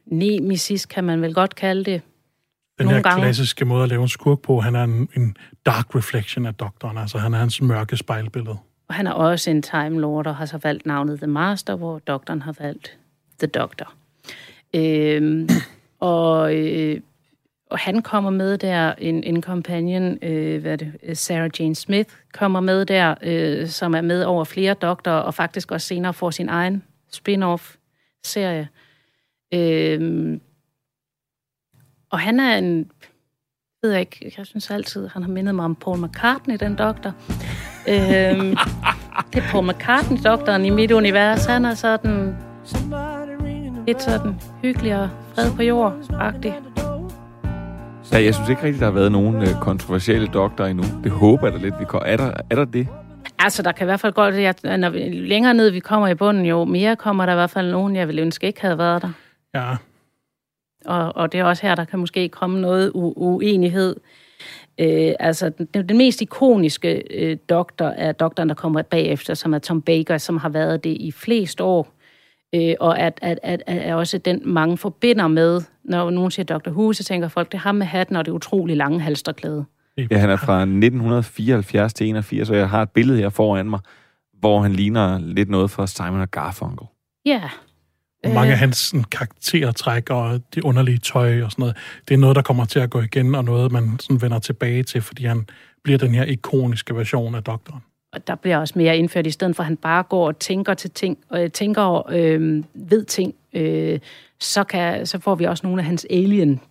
Speaker 3: nemesis, kan man vel godt kalde det.
Speaker 2: Den
Speaker 3: Nogle
Speaker 2: her
Speaker 3: gange.
Speaker 2: klassiske måde at lave en skurk på, han er en, en dark reflection af doktoren, altså han er hans mørke spejlbillede.
Speaker 3: Og han er også en Time Lord og har så valgt navnet The Master, hvor doktoren har valgt The Doctor. Øhm, og, øh, og han kommer med der, en, en companion, øh, hvad er det, Sarah Jane Smith, kommer med der, øh, som er med over flere doktorer, og faktisk også senere får sin egen spin-off-serie. Øhm, og han er en, ved jeg ikke, jeg synes altid, han har mindet mig om Paul McCartney, den doktor. øhm, det er Paul McCartney, doktoren i mit univers. Han er sådan lidt sådan hyggelig og fred på jord-agtig.
Speaker 1: Ja, jeg synes ikke rigtigt, der har været nogen øh, kontroversielle doktorer endnu. Det håber jeg da lidt, vi kommer. Er der, er der det?
Speaker 3: Altså, der kan i hvert fald godt, at når vi, længere ned vi kommer i bunden, jo mere kommer der i hvert fald nogen, jeg ville ønske ikke havde været der.
Speaker 2: Ja,
Speaker 3: Og, og det er også her, der kan måske komme noget u- uenighed. Øh, altså, den, den mest ikoniske øh, doktor er doktoren, der kommer bagefter, som er Tom Baker, som har været det i flest år. Øh, og at, at, at, at er også den, mange forbinder med, når nogen siger Dr. Who, så tænker folk, det har med hatten og det utrolig lange halsterklæde.
Speaker 1: Ja, han er fra 1974 til 81, og jeg har et billede her foran mig, hvor han ligner lidt noget fra Simon og Garfunkel.
Speaker 3: Ja.
Speaker 2: Og mange af hans sådan, karaktertræk og det underlige tøj og sådan noget, det er noget, der kommer til at gå igen, og noget, man sådan vender tilbage til, fordi han bliver den her ikoniske version af doktoren.
Speaker 3: Og der bliver også mere indført, i stedet for at han bare går og tænker til ting, og øh, tænker og øh, ved ting, øh, så, kan, så får vi også nogle af hans alien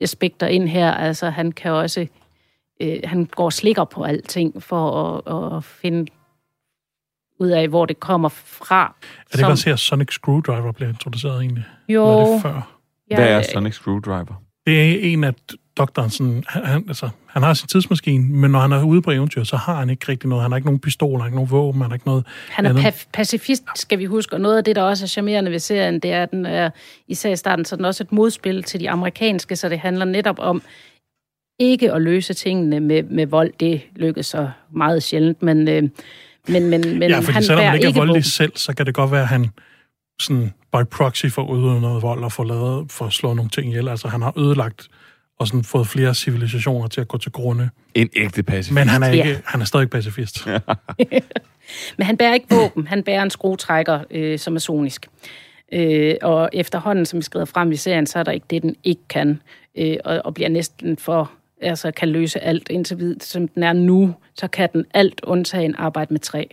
Speaker 3: aspekter ind her. Altså han kan også, øh, han går og slikker på alting for at, at finde ud af, hvor det kommer fra.
Speaker 2: Er det ikke også her, Sonic Screwdriver bliver introduceret egentlig?
Speaker 3: Jo,
Speaker 2: er det før?
Speaker 3: ja,
Speaker 1: Hvad er Sonic Screwdriver?
Speaker 2: Det er en af doktoren, sådan, han, han, altså, han har sin tidsmaskine, men når han er ude på eventyr, så har han ikke rigtig noget. Han har ikke nogen pistol, han har ikke nogen våben, han har ikke noget
Speaker 3: Han er paf- pacifist, skal vi huske, og noget af det, der også er charmerende ved serien, det er, at den er, især i starten, så er den også et modspil til de amerikanske, så det handler netop om ikke at løse tingene med, med vold. Det lykkes så meget sjældent, men, øh, men, men, men
Speaker 2: ja, fordi
Speaker 3: han
Speaker 2: selvom
Speaker 3: bærer
Speaker 2: han ikke er voldelig
Speaker 3: våben.
Speaker 2: selv, så kan det godt være, at han sådan by proxy for at udøve noget vold og få lavet, for at slå nogle ting ihjel. Altså, han har ødelagt og sådan fået flere civilisationer til at gå til grunde.
Speaker 1: En ægte pacifist.
Speaker 2: Men han er, ikke,
Speaker 3: Ja.
Speaker 2: han er stadig pacifist.
Speaker 3: Men han bærer ikke våben. Han bærer en skruetrækker, øh, som er sonisk. Øh, og efterhånden, som vi skrider frem i serien, så er der ikke det, den ikke kan. Øh, og, og bliver næsten for, altså kan løse alt indtil videre, som den er nu, så kan den alt undtagen arbejde med træ.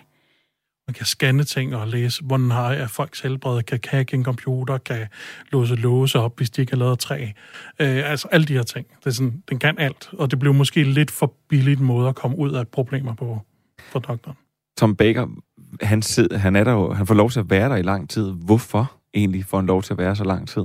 Speaker 2: Man kan scanne ting og læse, hvordan har er folks helbred, kan hacke en computer, kan låse låse op, hvis de ikke har lavet træ. Øh, altså alle de her ting. Det er sådan, den kan alt, og det blev måske lidt for billigt måde at komme ud af problemer på for doktoren.
Speaker 1: Tom Baker, han, sid, han, er der jo, han får lov til at være der i lang tid. Hvorfor egentlig får han lov til at være så lang tid?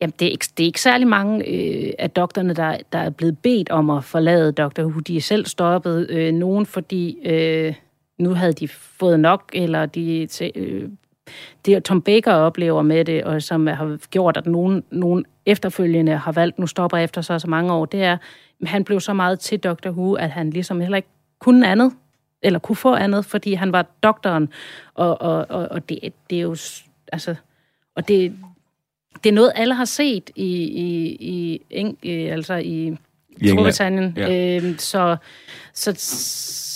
Speaker 3: Jamen, det er ikke, det er ikke særlig mange øh, af doktorerne, der, der er blevet bedt om at forlade Dr. Who. De er selv stoppet. Øh, nogen, fordi øh, nu havde de fået nok, eller de, øh, det Tom Baker oplever med det, og som har gjort, at nogen, nogen efterfølgende har valgt, nu stopper efter så så mange år, det er, at han blev så meget til Dr. Who, at han ligesom heller ikke kunne andet, eller kunne få andet, fordi han var doktoren, og, og, og, og det, det er jo, altså, og det, det er noget, alle har set i, i, i, Eng, i altså i,
Speaker 1: I.
Speaker 3: Storbritannien.
Speaker 1: Ja.
Speaker 3: Ja. Øhm, så, så,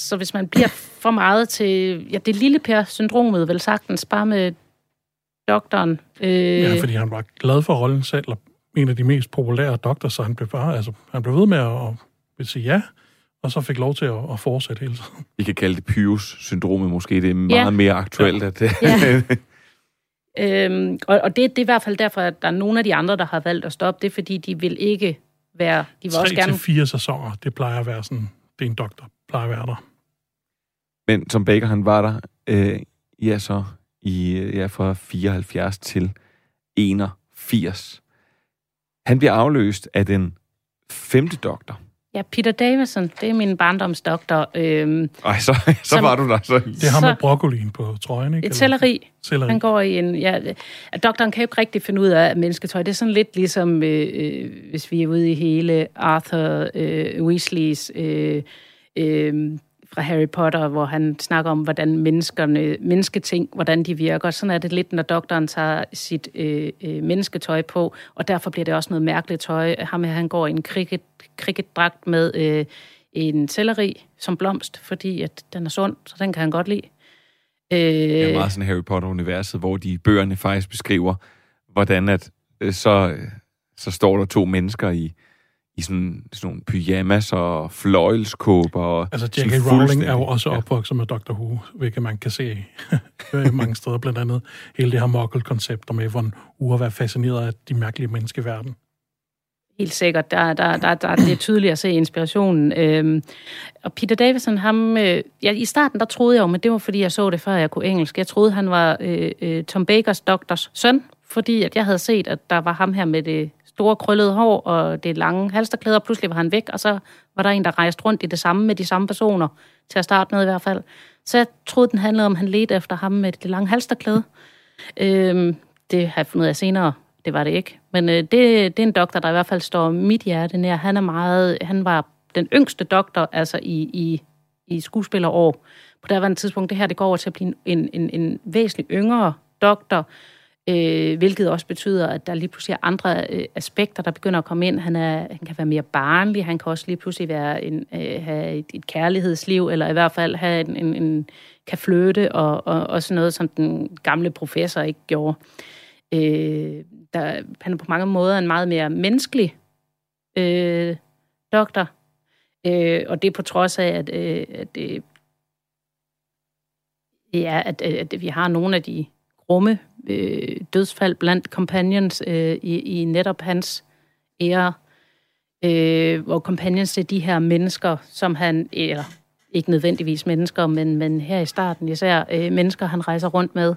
Speaker 3: så hvis man bliver for meget til... Ja, det lille Per-syndromet vil sagtens bare med doktoren. Øh,
Speaker 2: Ja, fordi han var glad for rollen selv, og en af de mest populære doktorer, så han blev bare, altså, han blev ved med at, at vil sige ja, og så fik lov til at, at fortsætte hele tiden.
Speaker 1: Vi kan kalde det Pyrus-syndromet måske. Det er meget
Speaker 3: Ja.
Speaker 1: mere aktuelt. At det,
Speaker 3: Ja. Øhm, og og det, det er i hvert fald derfor, at der er nogle af de andre, der har valgt at stoppe. Det er, fordi de vil ikke være... De vil også
Speaker 2: Tre
Speaker 3: gerne...
Speaker 2: til fire sæsoner, det plejer at være sådan, det er en doktor, plejer at være der.
Speaker 1: Men Tom Baker, han var der, øh, ja, så i, ja, fra 74 til 81. Han bliver afløst af den femte doktor.
Speaker 3: Ja, Peter Davison, det er min barndomsdoktor. Øhm,
Speaker 1: Ej, så, så
Speaker 3: Som-
Speaker 1: var du der. Så.
Speaker 2: Det er ham med broccolien på trøjen, ikke?
Speaker 3: et selleri.
Speaker 2: Selleri.
Speaker 3: Han går i en... Ja, doktoren kan jo ikke rigtig finde ud af mennesketøj. Det er sådan lidt ligesom, øh, øh, hvis vi er ude i hele Arthur øh, Weasleys øh, øh, fra Harry Potter, hvor han snakker om, hvordan menneskerne, mennesketing, hvordan de virker. Sådan er det lidt, når doktoren tager sit øh, øh, mennesketøj på, og derfor bliver det også noget mærkeligt tøj. Ham her, han går i en cricket, cricketdragt med øh, en selleri som blomst, fordi at den er sund, så den kan han godt lide. Øh,
Speaker 1: Det er meget sådan Harry Potter-universet, hvor de bøgerne faktisk beskriver, hvordan at øh, så, øh, så står der to mennesker i, i sådan, sådan nogle pyjamas og fløjelskåber. Og
Speaker 2: Altså, J.K. Rowling er jo også opvokset med Dr. Who, hvilket man kan se mange steder, blandt andet hele det her muggle-koncept med, hvordan Ure var fascineret af de mærkelige mennesker i verden.
Speaker 3: Helt sikkert. Der, der, der, der, det er tydeligt at se inspirationen. Øhm, og Peter Davison, ham, øh, ja, i starten der troede jeg jo, men det var fordi, jeg så det, før jeg kunne engelsk. Jeg troede, han var øh, øh, Tom Bakers doktors søn, fordi at jeg havde set, at der var ham her med det store krøllede hår og det lange halsterklæder, og pludselig var han væk, og så var der en, der rejste rundt i det samme med de samme personer, til at starte med i hvert fald. Så jeg troede, den handlede om, at han ledte efter ham med det lange halsterklæde. Øhm, det har jeg fundet af senere. Det var det ikke. Men øh, det, det er en doktor, der i hvert fald står mit hjerte nær. Han er meget, han var den yngste doktor, altså i, i, i skuespillerår. På daværende tidspunkt, det her, det går over til at blive en, en, en væsentlig yngre doktor, øh, hvilket også betyder, at der lige pludselig er andre øh, aspekter, der begynder at komme ind. Han, er, han kan være mere barnlig, han kan også lige pludselig være en, øh, have et, et kærlighedsliv, eller i hvert fald have en, en, en kan flytte, og, og, og sådan noget, som den gamle professor ikke gjorde. Øh, der, han er på mange måder en meget mere menneskelig øh, doktor, øh, og det er på trods af, at, øh, at, øh, ja, at, øh, at vi har nogle af de grumme øh, dødsfald blandt companions øh, i, i netop hans ære, øh, hvor companions det er de her mennesker, som han, eller ikke nødvendigvis mennesker, men, men her i starten især øh, mennesker, han rejser rundt med,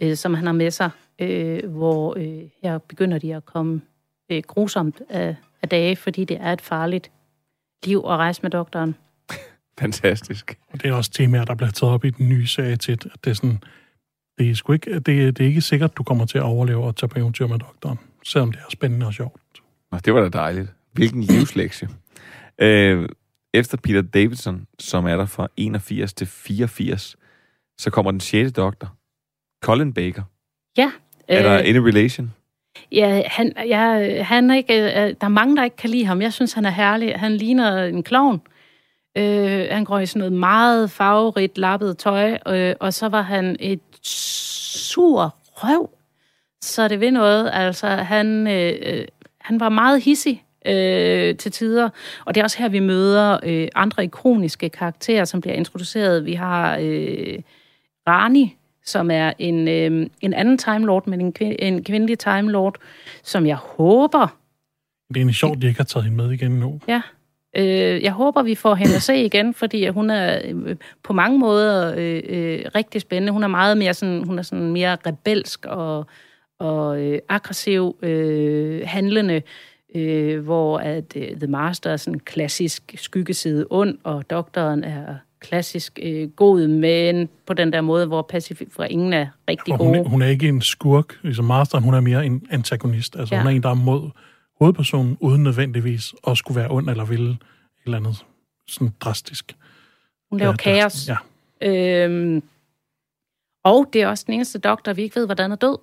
Speaker 3: øh, som han har med sig, øh, hvor øh, her begynder de at komme øh, grusomt af, af dage, fordi det er et farligt liv at rejse med doktoren.
Speaker 1: Fantastisk.
Speaker 2: Og det er også temaer, der bliver taget op i den nye serie tit, at det er sådan, det er, sgu ikke, det, det er ikke sikkert, du kommer til at overleve og tage på eventyr med doktoren, selvom det er spændende og sjovt.
Speaker 1: Nå, det var da dejligt. Hvilken livslektie. Øh, efter Peter Davidson, som er der fra 81 til 84, så kommer den sjette doktor, Colin Baker.
Speaker 3: Ja,
Speaker 1: Er der
Speaker 3: Øh,
Speaker 1: any relation?
Speaker 3: Ja, han, ja, han er ikke, øh, der er mange, der ikke kan lide ham. Jeg synes, han er herlig. Han ligner en klovn. Øh, han går i sådan noget meget farverigt, lappet tøj, øh, og så var han et sur røv. Så det ved noget. Altså, han, øh, øh, han var meget hissig øh, til tider. Og det er også her, vi møder øh, andre ikoniske karakterer, som bliver introduceret. Vi har øh, Rani, som er en, øh, en anden Time Lord, men en, kvin- en kvindelig Time Lord, som jeg håber,
Speaker 2: Det er egentlig sjovt, de ikke har taget hende med igen nu.
Speaker 3: ja, øh, jeg håber, vi får hende at se igen, fordi hun er øh, på mange måder øh, øh, rigtig spændende. Hun er meget mere sådan, hun er sådan mere rebelsk og, og øh, aggressiv øh, handlende, øh, hvor at øh, The Master er sådan klassisk skyggeside ond, og doktoren er klassisk øh, god, men på den der måde, hvor Pacific for ingen er rigtig
Speaker 2: Og hun,
Speaker 3: gode.
Speaker 2: hun er ikke en skurk, ligesom Masteren, hun er mere en antagonist. Altså
Speaker 3: Ja.
Speaker 2: hun er en, der er mod hovedpersonen, uden nødvendigvis at skulle være ond eller ville et eller andet sådan drastisk.
Speaker 3: Hun laver
Speaker 2: Ja,
Speaker 3: kaos.
Speaker 2: Ja.
Speaker 3: Øhm, og det er også den eneste doktor, vi ikke ved, hvordan er død.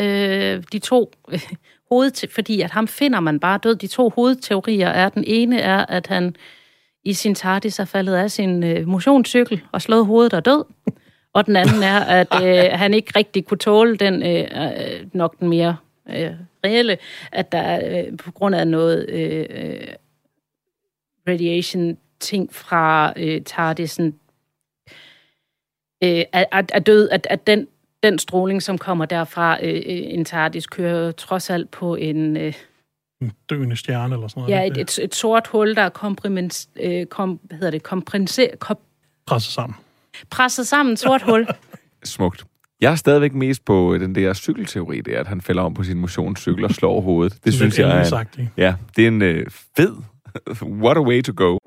Speaker 3: Øh, de to hoved, fordi at ham finder man bare død. De to hovedteorier er, den ene er, at han i sin TARDIS er faldet af sin øh, motionscykel og slået hovedet og død. Og den anden er, at øh, han ikke rigtig kunne tåle den, øh, øh, nok den mere øh, reelle, at der øh, på grund af noget øh, øh, radiation ting fra øh, TARDIS'en øh, er, død, at, at den, den stråling, som kommer derfra, øh, øh, en TARDIS kører trods alt på en, øh,
Speaker 2: En døende stjerne eller sådan noget.
Speaker 3: ja, et, et, et sort hul, der er komprimens, øh, kom, hvad hedder det, komprenser, kom,
Speaker 2: presset sammen.
Speaker 3: presset sammen, et sort hul.
Speaker 1: Smukt. Jeg er stadigvæk mest på den der cykelteori, det er, at han falder om på sin motionscykel og slår hovedet. Det synes jeg er...
Speaker 2: Sagt, ikke?
Speaker 1: ja, det er en øh, fed... What a way to go.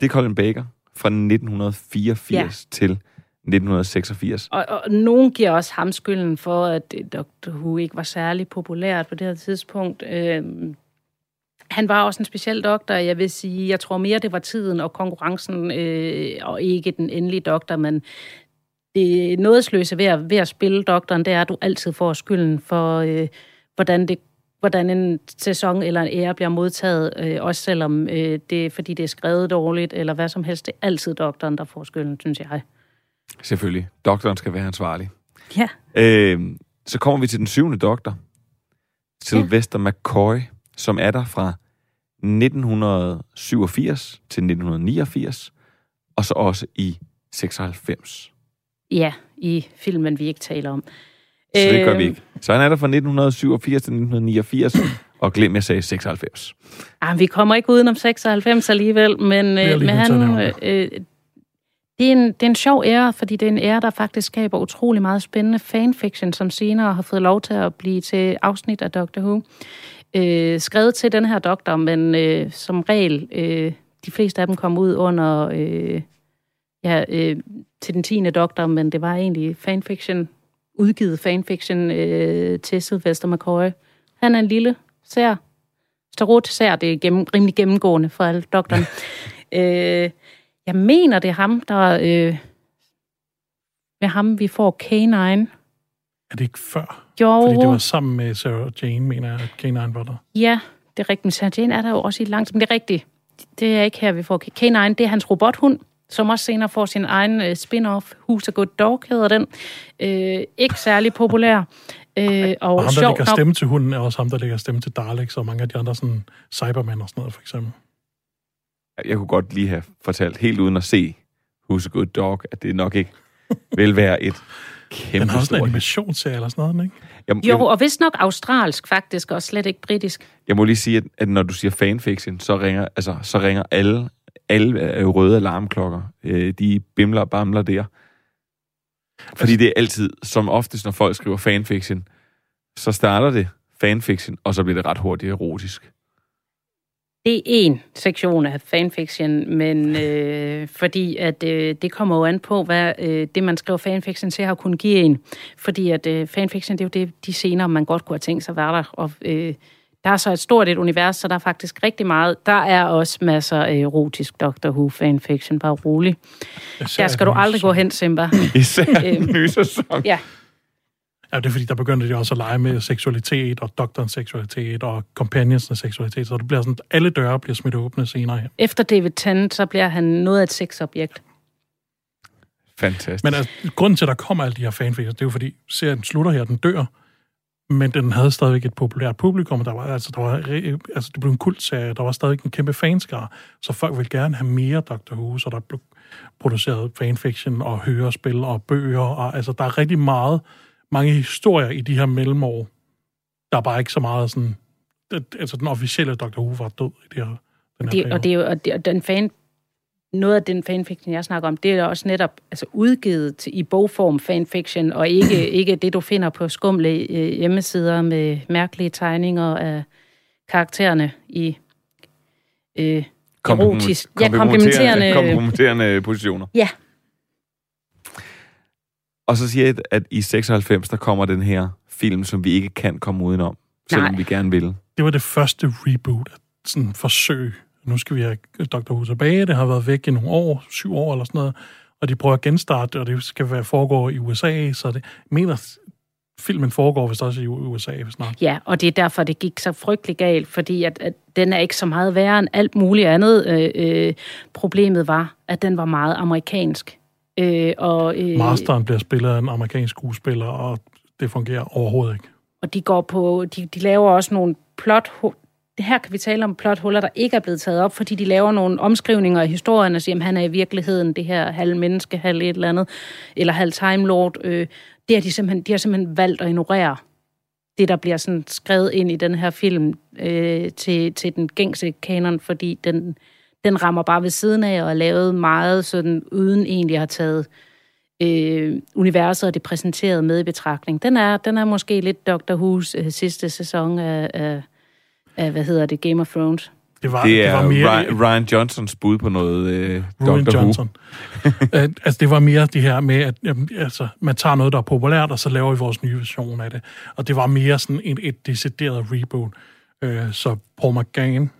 Speaker 1: Det er Colin Baker fra 1984
Speaker 3: Ja.
Speaker 1: til 1986.
Speaker 3: Og, og nogen giver også ham skylden for, at øh, Dr. Who ikke var særlig populært på det her tidspunkt. Øhm, han var også en speciel doktor, jeg vil sige. Jeg tror mere, det var tiden og konkurrencen, øh, og ikke den endelige doktor, men det nådesløse ved at, ved at spille doktoren, det er, at du altid får skylden for, øh, hvordan, det, hvordan en sæson eller en ære bliver modtaget, øh, også selvom øh, det er, fordi det er skrevet dårligt, eller hvad som helst. Det er altid doktoren, der får skylden, synes jeg.
Speaker 1: Selvfølgelig. Doktoren skal være ansvarlig.
Speaker 3: Ja.
Speaker 1: Øh, så kommer vi til den syvende doktor. Sylvester ja. McCoy, som er der fra 1987 til 1989, og så også i 96.
Speaker 3: Ja, i filmen, vi ikke taler om.
Speaker 1: Så det gør vi
Speaker 3: Øhm,
Speaker 1: ikke. Så han er der fra 1987 til 1989, og glem, jeg sagde 96.
Speaker 3: Ah, vi kommer ikke udenom 96 alligevel, men, øh, men han,
Speaker 2: nævne
Speaker 3: øh, det, er en, det er en sjov ære, fordi det er en ære, der faktisk skaber utrolig meget spændende fanfiction, som senere har fået lov til at blive til afsnit af Doctor Who. Øh, skrevet til den her doktor, men øh, som regel, øh, de fleste af dem kom ud under øh, ja, øh, til den 10. doktor, men det var egentlig fanfiction, udgivet fanfiction øh, til Sylvester McCoy. Han er en lille sær, starot sær, det er gennem, rimelig gennemgående for alle doktoren. øh, jeg mener, det er ham, der... Øh, med ham, vi får K9.
Speaker 2: Er det ikke før?
Speaker 3: Jo,
Speaker 2: Fordi det var sammen med Sarah Jane, mener jeg, at K9 var der.
Speaker 3: ja, det er rigtigt. Men Sarah Jane er der jo også i langt, men det er rigtigt. Det er ikke her, vi får K9. Det er hans robothund, som også senere får sin egen øh, spin-off. Who's a Good Dog hedder den. Øh, ikke særlig populær. Øh, og,
Speaker 2: Og ham, der
Speaker 3: sjovt
Speaker 2: lægger stemme til hunden, er også ham, der lægger stemme til Daleks, og mange af de andre sådan Cybermen og sådan noget, for eksempel.
Speaker 1: Jeg kunne godt lige have fortalt, helt uden at se Who's a Good Dog, at det nok ikke vil være et kæmpe
Speaker 2: Den har også en animationsserie eller sådan noget, ikke?
Speaker 1: Jeg,
Speaker 3: Jo,
Speaker 1: jeg,
Speaker 3: og vist nok australsk faktisk, og slet ikke britisk.
Speaker 1: jeg må lige sige, at, at når du siger fanfiction, så ringer, altså, så ringer alle, alle øh, røde alarmklokker. Øh, de bimler og bamler der. Fordi det er altid, som oftest, når folk skriver fanfiction, så starter det fanfiction, og så bliver det ret hurtigt erotisk.
Speaker 3: Det er en sektion af fanfiction, men øh, fordi at øh, det kommer jo an på, hvad øh, det, man skriver fanfiction til, har kunnet give en. Fordi at øh, fanfiction, det er jo det, de scener, man godt kunne have tænkt sig var der, og øh, Der er så et stort et univers, så der er faktisk rigtig meget. Der er også masser af erotisk Doctor Who fanfiction, bare rolig. Der skal du aldrig gå hen, Simba.
Speaker 1: Især
Speaker 3: Øhm,
Speaker 1: den nye sæson.
Speaker 3: Ja,
Speaker 2: Ja, det er fordi, der begyndte de også at lege med seksualitet, og doktorens seksualitet, og companionsens seksualitet, så det bliver sådan, alle døre bliver smidt åbne senere her.
Speaker 3: efter David Tennant, så bliver han noget af et sexobjekt.
Speaker 1: Fantastisk.
Speaker 2: Men altså, grunden til, at der kommer alle de her fanfictions, det er jo fordi, serien slutter her, den dør, men den havde stadigvæk et populært publikum, og der var, altså, der var, altså, det blev en kultserie, der var stadig en kæmpe fanskare, så folk ville gerne have mere Doctor Who, så der blev produceret fanfiction og hørespil og bøger, og altså, der er rigtig meget, mange historier i de her mellemår. Der er bare ikke så meget sådan, det, altså den officielle Doctor Who var død i det her, den her
Speaker 3: Det, og det er jo og det, og den fan, noget af den fanfiction, jeg snakker om, det er også netop altså, udgivet til, i bogform fanfiction, og ikke, ikke det, du finder på skumle øh, hjemmesider med mærkelige tegninger af karaktererne i øh, erotisk. Ja, komplementerende.
Speaker 1: komplementerende positioner.
Speaker 3: Ja,
Speaker 1: Og så siger jeg, at i 96, der kommer den her film, som vi ikke kan komme udenom, selvom
Speaker 3: Nej.
Speaker 1: vi gerne vil.
Speaker 2: det var det første reboot, sådan forsøg. Nu skal vi have Dr. Who tilbage. Det har været væk i nogle år, syv år eller sådan noget. Og de prøver at genstarte, og det skal være foregå i USA. Så det, mener, filmen foregår vist også i USA snart.
Speaker 3: Ja, og det er derfor, det gik så frygtelig galt, fordi at, at den er ikke så meget værre end alt muligt andet. Øh, øh, problemet var, at den var meget amerikansk. Øh, og, øh,
Speaker 2: Masteren bliver spillet af en amerikansk skuespiller, og det fungerer overhovedet ikke.
Speaker 3: og de går på, de, de laver også nogle plot her kan vi tale om plothuller, der ikke er blevet taget op, fordi de laver nogle omskrivninger af historien og siger, at han er i virkeligheden det her halv menneske, halv et eller andet, eller halv time lord. Øh, det har de simpelthen, de har simpelthen valgt at ignorere det, der bliver sådan skrevet ind i den her film øh, til, til den gængse kanon, fordi den, den rammer bare ved siden af og er lavet meget sådan, uden egentlig at have taget øh, universet og det præsenterede med i betragtning. Den er, den er måske lidt Doctor Who's øh, sidste sæson af, af, af, hvad hedder det, Game of Thrones.
Speaker 2: Det var,
Speaker 1: Det er
Speaker 2: det var mere,
Speaker 1: Ryan, Ryan Johnsons bud på noget øh, Who.
Speaker 2: Johnson. uh, altså, det var mere det her med, at jamen, altså, man tager noget, der er populært, og så laver vi vores nye version af det. Og det var mere sådan et, et decideret reboot. Uh, så Paul McGann,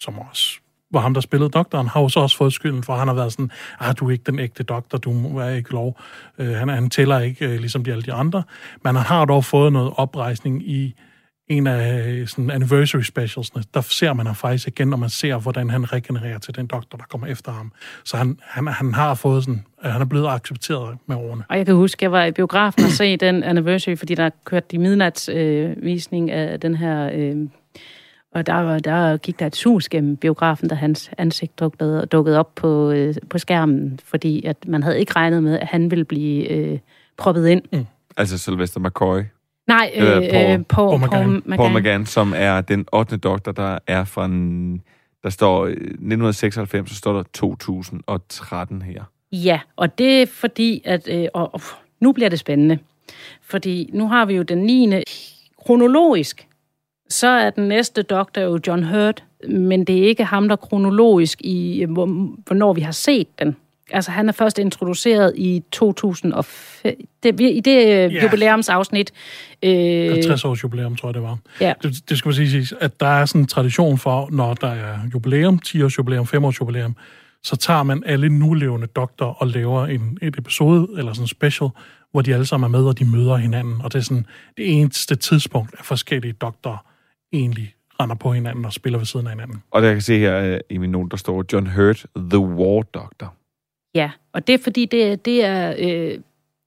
Speaker 2: som også var ham, der spillede doktoren, har jo så også fået skylden for, at han har været sådan, ah, du er ikke den ægte doktor, du er ikke lov. Øh, han, han tæller ikke, øh, ligesom de alle de andre. Men han har dog fået noget oprejsning i en af øh, sådan anniversary specialsne, der ser man ham faktisk igen, når man ser, hvordan han regenererer til den doktor, der kommer efter ham. Så han, han, han har fået sådan, øh, han er blevet accepteret med årene.
Speaker 3: Og jeg kan huske, jeg var i biografen og se den anniversary, fordi der kørte de midnatsvisning øh, af den her... Øh, og der, var- der gik der et sus gennem biografen, da hans ansigt dukkede, dukkede op på, øh, på skærmen, fordi at man havde ikke regnet med, at han ville blive øh, proppet ind.
Speaker 1: Altså Sylvester McCoy.
Speaker 3: Nej, øh,
Speaker 1: Øh,
Speaker 3: øh,
Speaker 1: Paul-
Speaker 3: Paul,
Speaker 2: Paul
Speaker 3: Paul,
Speaker 2: McGann.
Speaker 3: Paul,
Speaker 1: McGann, som er den 8. doktor, der er fra... en- Der står øh, 1996, så står der 2013 her.
Speaker 3: Ja, og det er fordi, at... Øh, og, og, nu bliver det spændende. Fordi nu har vi jo den 9. Kronologisk, så er den næste doktor jo John Hurt, men det er ikke ham, der er kronologisk i, øh, hvor- hvornår vi har set den. Altså, han er først introduceret i 2005, det, i det
Speaker 2: Ja.
Speaker 3: yeah. jubilæumsafsnit. Øh,
Speaker 2: 50 års jubilæum, tror jeg, det var.
Speaker 3: ja.
Speaker 2: Det, det skal man sige, sige, at der er sådan en tradition for, når der er jubilæum, 10 års jubilæum, 5 års jubilæum, så tager man alle nulevende doktorer og laver en, et episode, eller sådan en special, hvor de alle sammen er med, og de møder hinanden. Og det er sådan det eneste tidspunkt, at forskellige doktorer egentlig render på hinanden og spiller ved siden af hinanden.
Speaker 1: Og der kan se her øh, i min note, der står John Hurt, The War Doctor.
Speaker 3: Ja, og det er fordi, det, det er... Øh,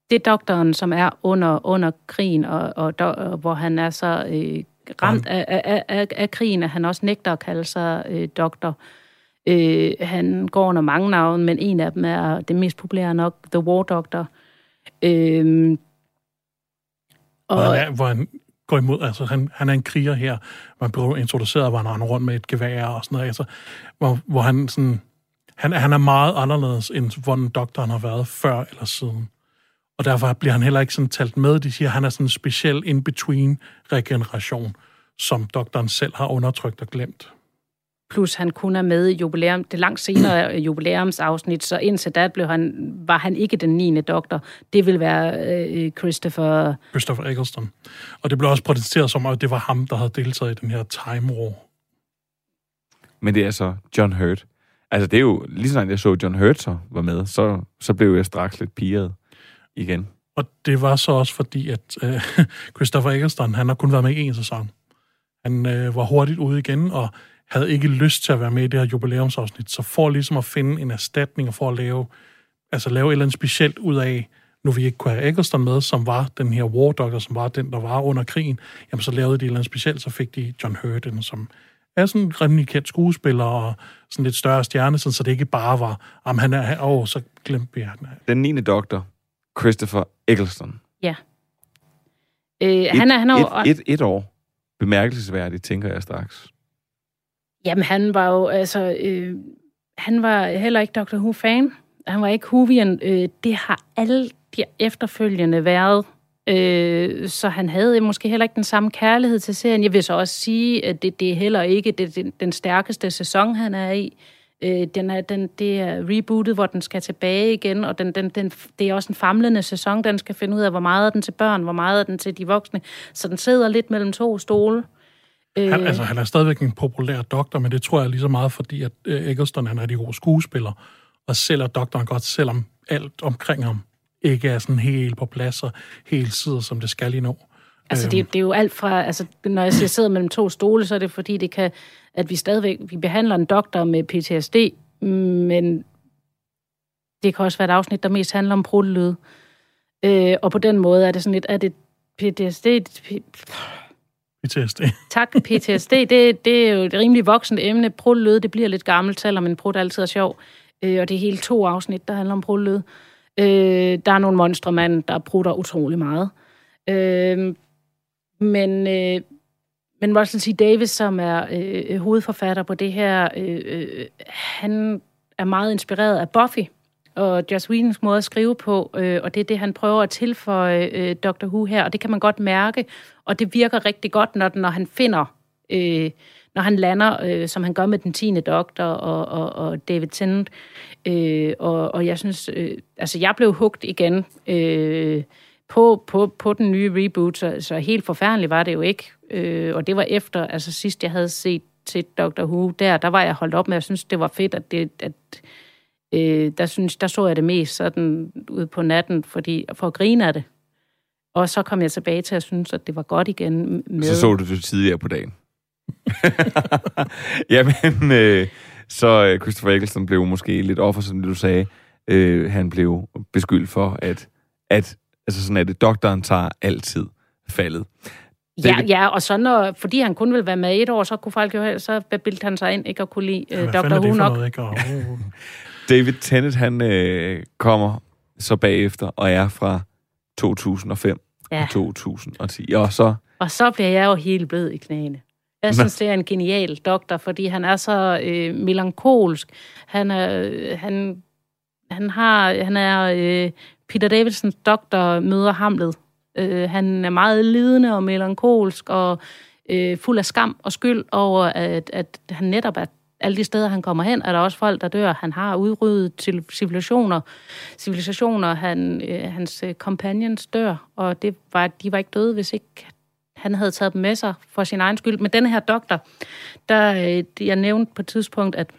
Speaker 3: det er doktoren, som er under, under krigen, og, og, og hvor han er så øh, ramt af, af, af, af krigen, at han også nægter at kalde sig øh, doktor. Øh, han går under mange navne, men en af dem er det mest populære nok, The War Doctor. Øh,
Speaker 2: Og
Speaker 3: og,
Speaker 2: han er, hvor han går imod, altså han, han er en kriger her, man bliver introduceret, hvor han render rundt med et gevær og sådan noget, altså, hvor, hvor han sådan, han, han er meget anderledes, end hvordan doktoren har været før eller siden. Og derfor bliver han heller ikke sådan talt med. De siger, at han er sådan en speciel in-between regeneration, som doktoren selv har undertrykt og glemt
Speaker 3: plus han kun er med i jubilæum, det langt senere jubilæumsafsnit, så indtil da blev han, var han ikke den 9. doktor. Det vil være øh, Christopher...
Speaker 2: Christopher Eccleston. Og det blev også protesteret som, at det var ham, der havde deltaget i den her Time War.
Speaker 1: Men det er så John Hurt. Altså, det er jo, lige sådan jeg så John Hurt så var med, så, så blev jeg straks lidt piret igen.
Speaker 2: Og det var så også fordi, at øh, Christopher Eccleston, han har kun været med i en sæson. Han øh, var hurtigt ude igen, og havde ikke lyst til at være med i det her jubilæumsafsnit. Så for ligesom at finde en erstatning, og for at lave, altså lave et eller andet specielt ud af, nu vi ikke kunne have Eccleston med, som var den her War Doctor, som var den, der var under krigen, jamen så lavede de et eller andet specielt, så fik de John Hurt, ind, som er sådan en rimelig kendt skuespiller, og sådan lidt større stjerne, sådan, så det ikke bare var, om han er, åh, oh, så glemte vi han.
Speaker 1: Den 9. doktor, Christopher Eccleston.
Speaker 3: Ja. Øh, han er, han er
Speaker 1: et, et, et år. Bemærkelsesværdigt, tænker jeg straks.
Speaker 3: Jamen, han var jo, altså, øh, han var heller ikke Dr. Who-fan. Han var ikke Whovian. Øh, det har alle de efterfølgende været. Øh, så han havde måske heller ikke den samme kærlighed til serien. Jeg vil så også sige, at det, det er heller ikke det, den, den stærkeste sæson, han er i. Øh, den er, den, det er rebootet, hvor den skal tilbage igen, og den, den, den, det er også en famlende sæson. Den skal finde ud af, hvor meget er den til børn, hvor meget er den til de voksne. Så den sidder lidt mellem to stole.
Speaker 2: Han, altså, han er stadigvæk en populær doktor, men det tror jeg lige så meget, fordi at uh, Eccleston han er de gode skuespiller, og sælger doktoren godt, selvom alt omkring ham ikke er sådan helt på plads og helt sidder, som det skal lige nu.
Speaker 3: Altså, det, det er jo alt fra, altså, når jeg siger sidder mellem to stole, så er det fordi, det kan, at vi stadigvæk, vi behandler en doktor med PTSD, men det kan også være et afsnit, der mest handler om pruttelyd. Øh, og på den måde er det sådan lidt, er det PTSD,
Speaker 2: PTSD.
Speaker 3: Tak, PTSD. Det, det er jo et rimelig voksent emne. Prullød, det bliver lidt gammelt, selvom en prut altid er sjov. Øh, og det er hele to afsnit, der handler om prullød. Øh, der er nogle monstremand, der prutter utrolig meget. Øh, men, øh, men Russell C. Davis, som er øh, hovedforfatter på det her, øh, øh, han er meget inspireret af Buffy og Joss Whedons måde at skrive på, øh, og det er det, han prøver at tilføje øh, Dr. Who her, og det kan man godt mærke, og det virker rigtig godt, når, når han finder, øh, når han lander, øh, som han gør med den 10. doktor og, og, og David Tennant, øh, og, og jeg synes, øh, altså jeg blev hugt igen øh, på, på, på den nye reboot, så, så helt forfærdeligt var det jo ikke, øh, og det var efter, altså sidst jeg havde set til Dr. Who, der, der var jeg holdt op med, jeg synes, det var fedt, at det, at øh, der, synes, der så jeg det mest sådan ude på natten, fordi, for at grine af det. Og så kom jeg tilbage til at synes, at det var godt igen med...
Speaker 1: Så så du det tidligere på dagen. Jamen, øh, så øh, Christopher Eccleston blev måske lidt offer, som du sagde. Øh, han blev beskyldt for, at, at altså sådan er det, doktoren tager altid faldet.
Speaker 3: Ja, ja, og så når, fordi han kun ville være med et år, så kunne folk jo så bildte han sig ind, ikke at kunne lide øh, Dr. Who nok.
Speaker 2: Noget, ikke? Og.
Speaker 1: David Tennant, han øh, kommer så bagefter og er fra 2005 ja. og 2010. Og så...
Speaker 3: Og så bliver jeg jo helt blød i knæene. Jeg synes, det er en genial doktor, fordi han er så øh, melankolsk. Han er, øh, han, han har, han er øh, Peter Davidsons doktor møder Hamlet. Øh, han er meget lidende og melankolsk og øh, fuld af skam og skyld over, at, at han netop er alle de steder, han kommer hen, er der også folk, der dør. Han har udryddet civilisationer. Civilisationer, han, øh, hans øh, companions dør, og det var, de var ikke døde, hvis ikke han havde taget dem med sig for sin egen skyld. Men den her doktor, der, øh, jeg nævnte på et tidspunkt, at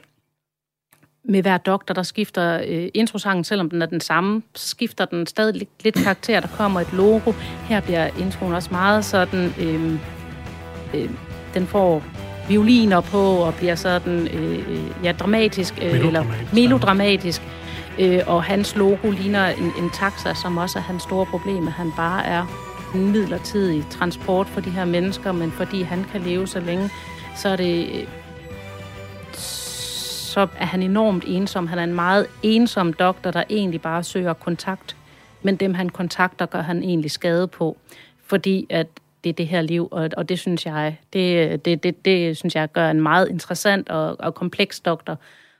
Speaker 3: med hver doktor, der skifter øh, introsangen, selvom den er den samme, så skifter den stadig lidt, lidt karakter. Der kommer et logo. Her bliver introen også meget sådan... Øh, øh, den får violiner på og bliver sådan øh, ja, dramatisk øh, eller melodramatisk. Øh, og hans logo ligner en, en taxa, som også er hans store problem, at han bare er en midlertidig transport for de her mennesker, men fordi han kan leve så længe, så er det så er han enormt ensom. Han er en meget ensom doktor, der egentlig bare søger kontakt. Men dem, han kontakter, gør han egentlig skade på. Fordi at det er det her liv, og, og det synes jeg, det, det, det, det synes jeg gør en meget interessant og, og kompleks doktor.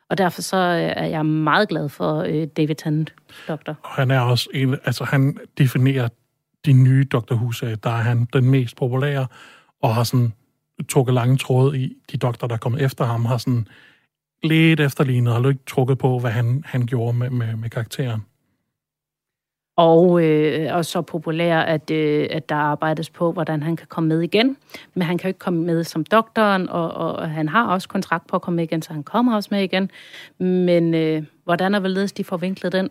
Speaker 3: Og derfor så øh, er jeg meget glad for øh, David Tennant, doktor.
Speaker 2: Og han er også en, altså han definerer de nye Dr. Who der er han den mest populære, og har sådan trukket lange tråde i. De doktorer, der er kommet efter ham, har sådan lidt efterlignet, og har ikke trukket på, hvad han, han gjorde med, med, med karakteren.
Speaker 3: Og, øh, og så populær, at, øh, at der arbejdes på, hvordan han kan komme med igen. Men han kan jo ikke komme med som doktoren, og, og han har også kontrakt på at komme med igen, så han kommer også med igen. Men øh, hvordan er hvorledes de får vinklet den?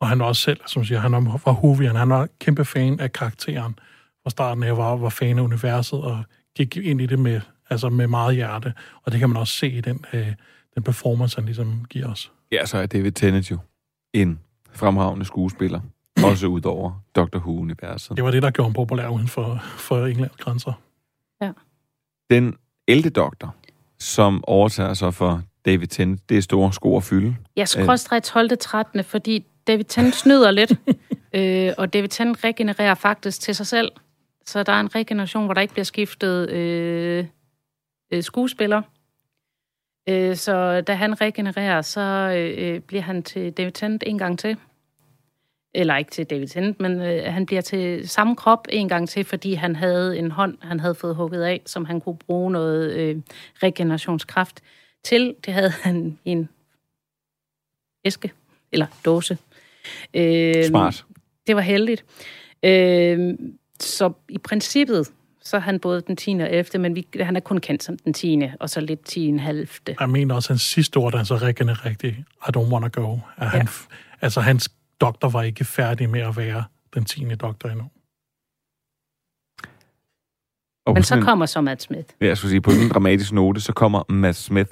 Speaker 2: Og han også selv, som siger, han er fra Hovian, han er kæmpe fan af karakteren. Fra starten af var, var fan af universet, og gik ind i det med, altså med meget hjerte. Og det kan man også se i den, øh, den performance, han ligesom giver os.
Speaker 1: Ja, så er David Tennant jo en fremragende skuespiller. Også ud over Doctor Who-universet.
Speaker 2: Det var det, der gjorde ham populær uden for, for Englands grænser.
Speaker 1: Den 11. doktor, som overtager sig for David Tennant, det er store sko at fylde.
Speaker 3: Jeg skråstrej 12. 13. fordi David Tennant snyder lidt, øh, og David Tennant regenererer faktisk til sig selv. Så der er en regeneration, hvor der ikke bliver skiftet øh, øh, skuespiller. Øh, så da han regenererer, så øh, bliver han til David Tennant en gang til. Eller ikke til David Tennant, men øh, han bliver til samme krop en gang til, fordi han havde en hånd, han havde fået hugget af, som han kunne bruge noget øh, regenerationskraft til. Det havde han i en æske, eller dåse. Øh,
Speaker 1: Smart.
Speaker 3: Det var heldigt. Øh, så i princippet, så er han både den 10. og 11., men vi, han er kun kendt som den 10. og så lidt 10. en halv.
Speaker 2: Jeg mener også, hans sidste ord, da han så regenererer rigtigt, I don't wanna go. At han, Altså, hans doktor var ikke færdig med at være den 10. doktor endnu.
Speaker 1: Og
Speaker 3: Men så
Speaker 1: en-
Speaker 3: kommer så Matt Smith.
Speaker 1: Ja, jeg skulle sige, på en dramatisk note, så kommer Matt Smith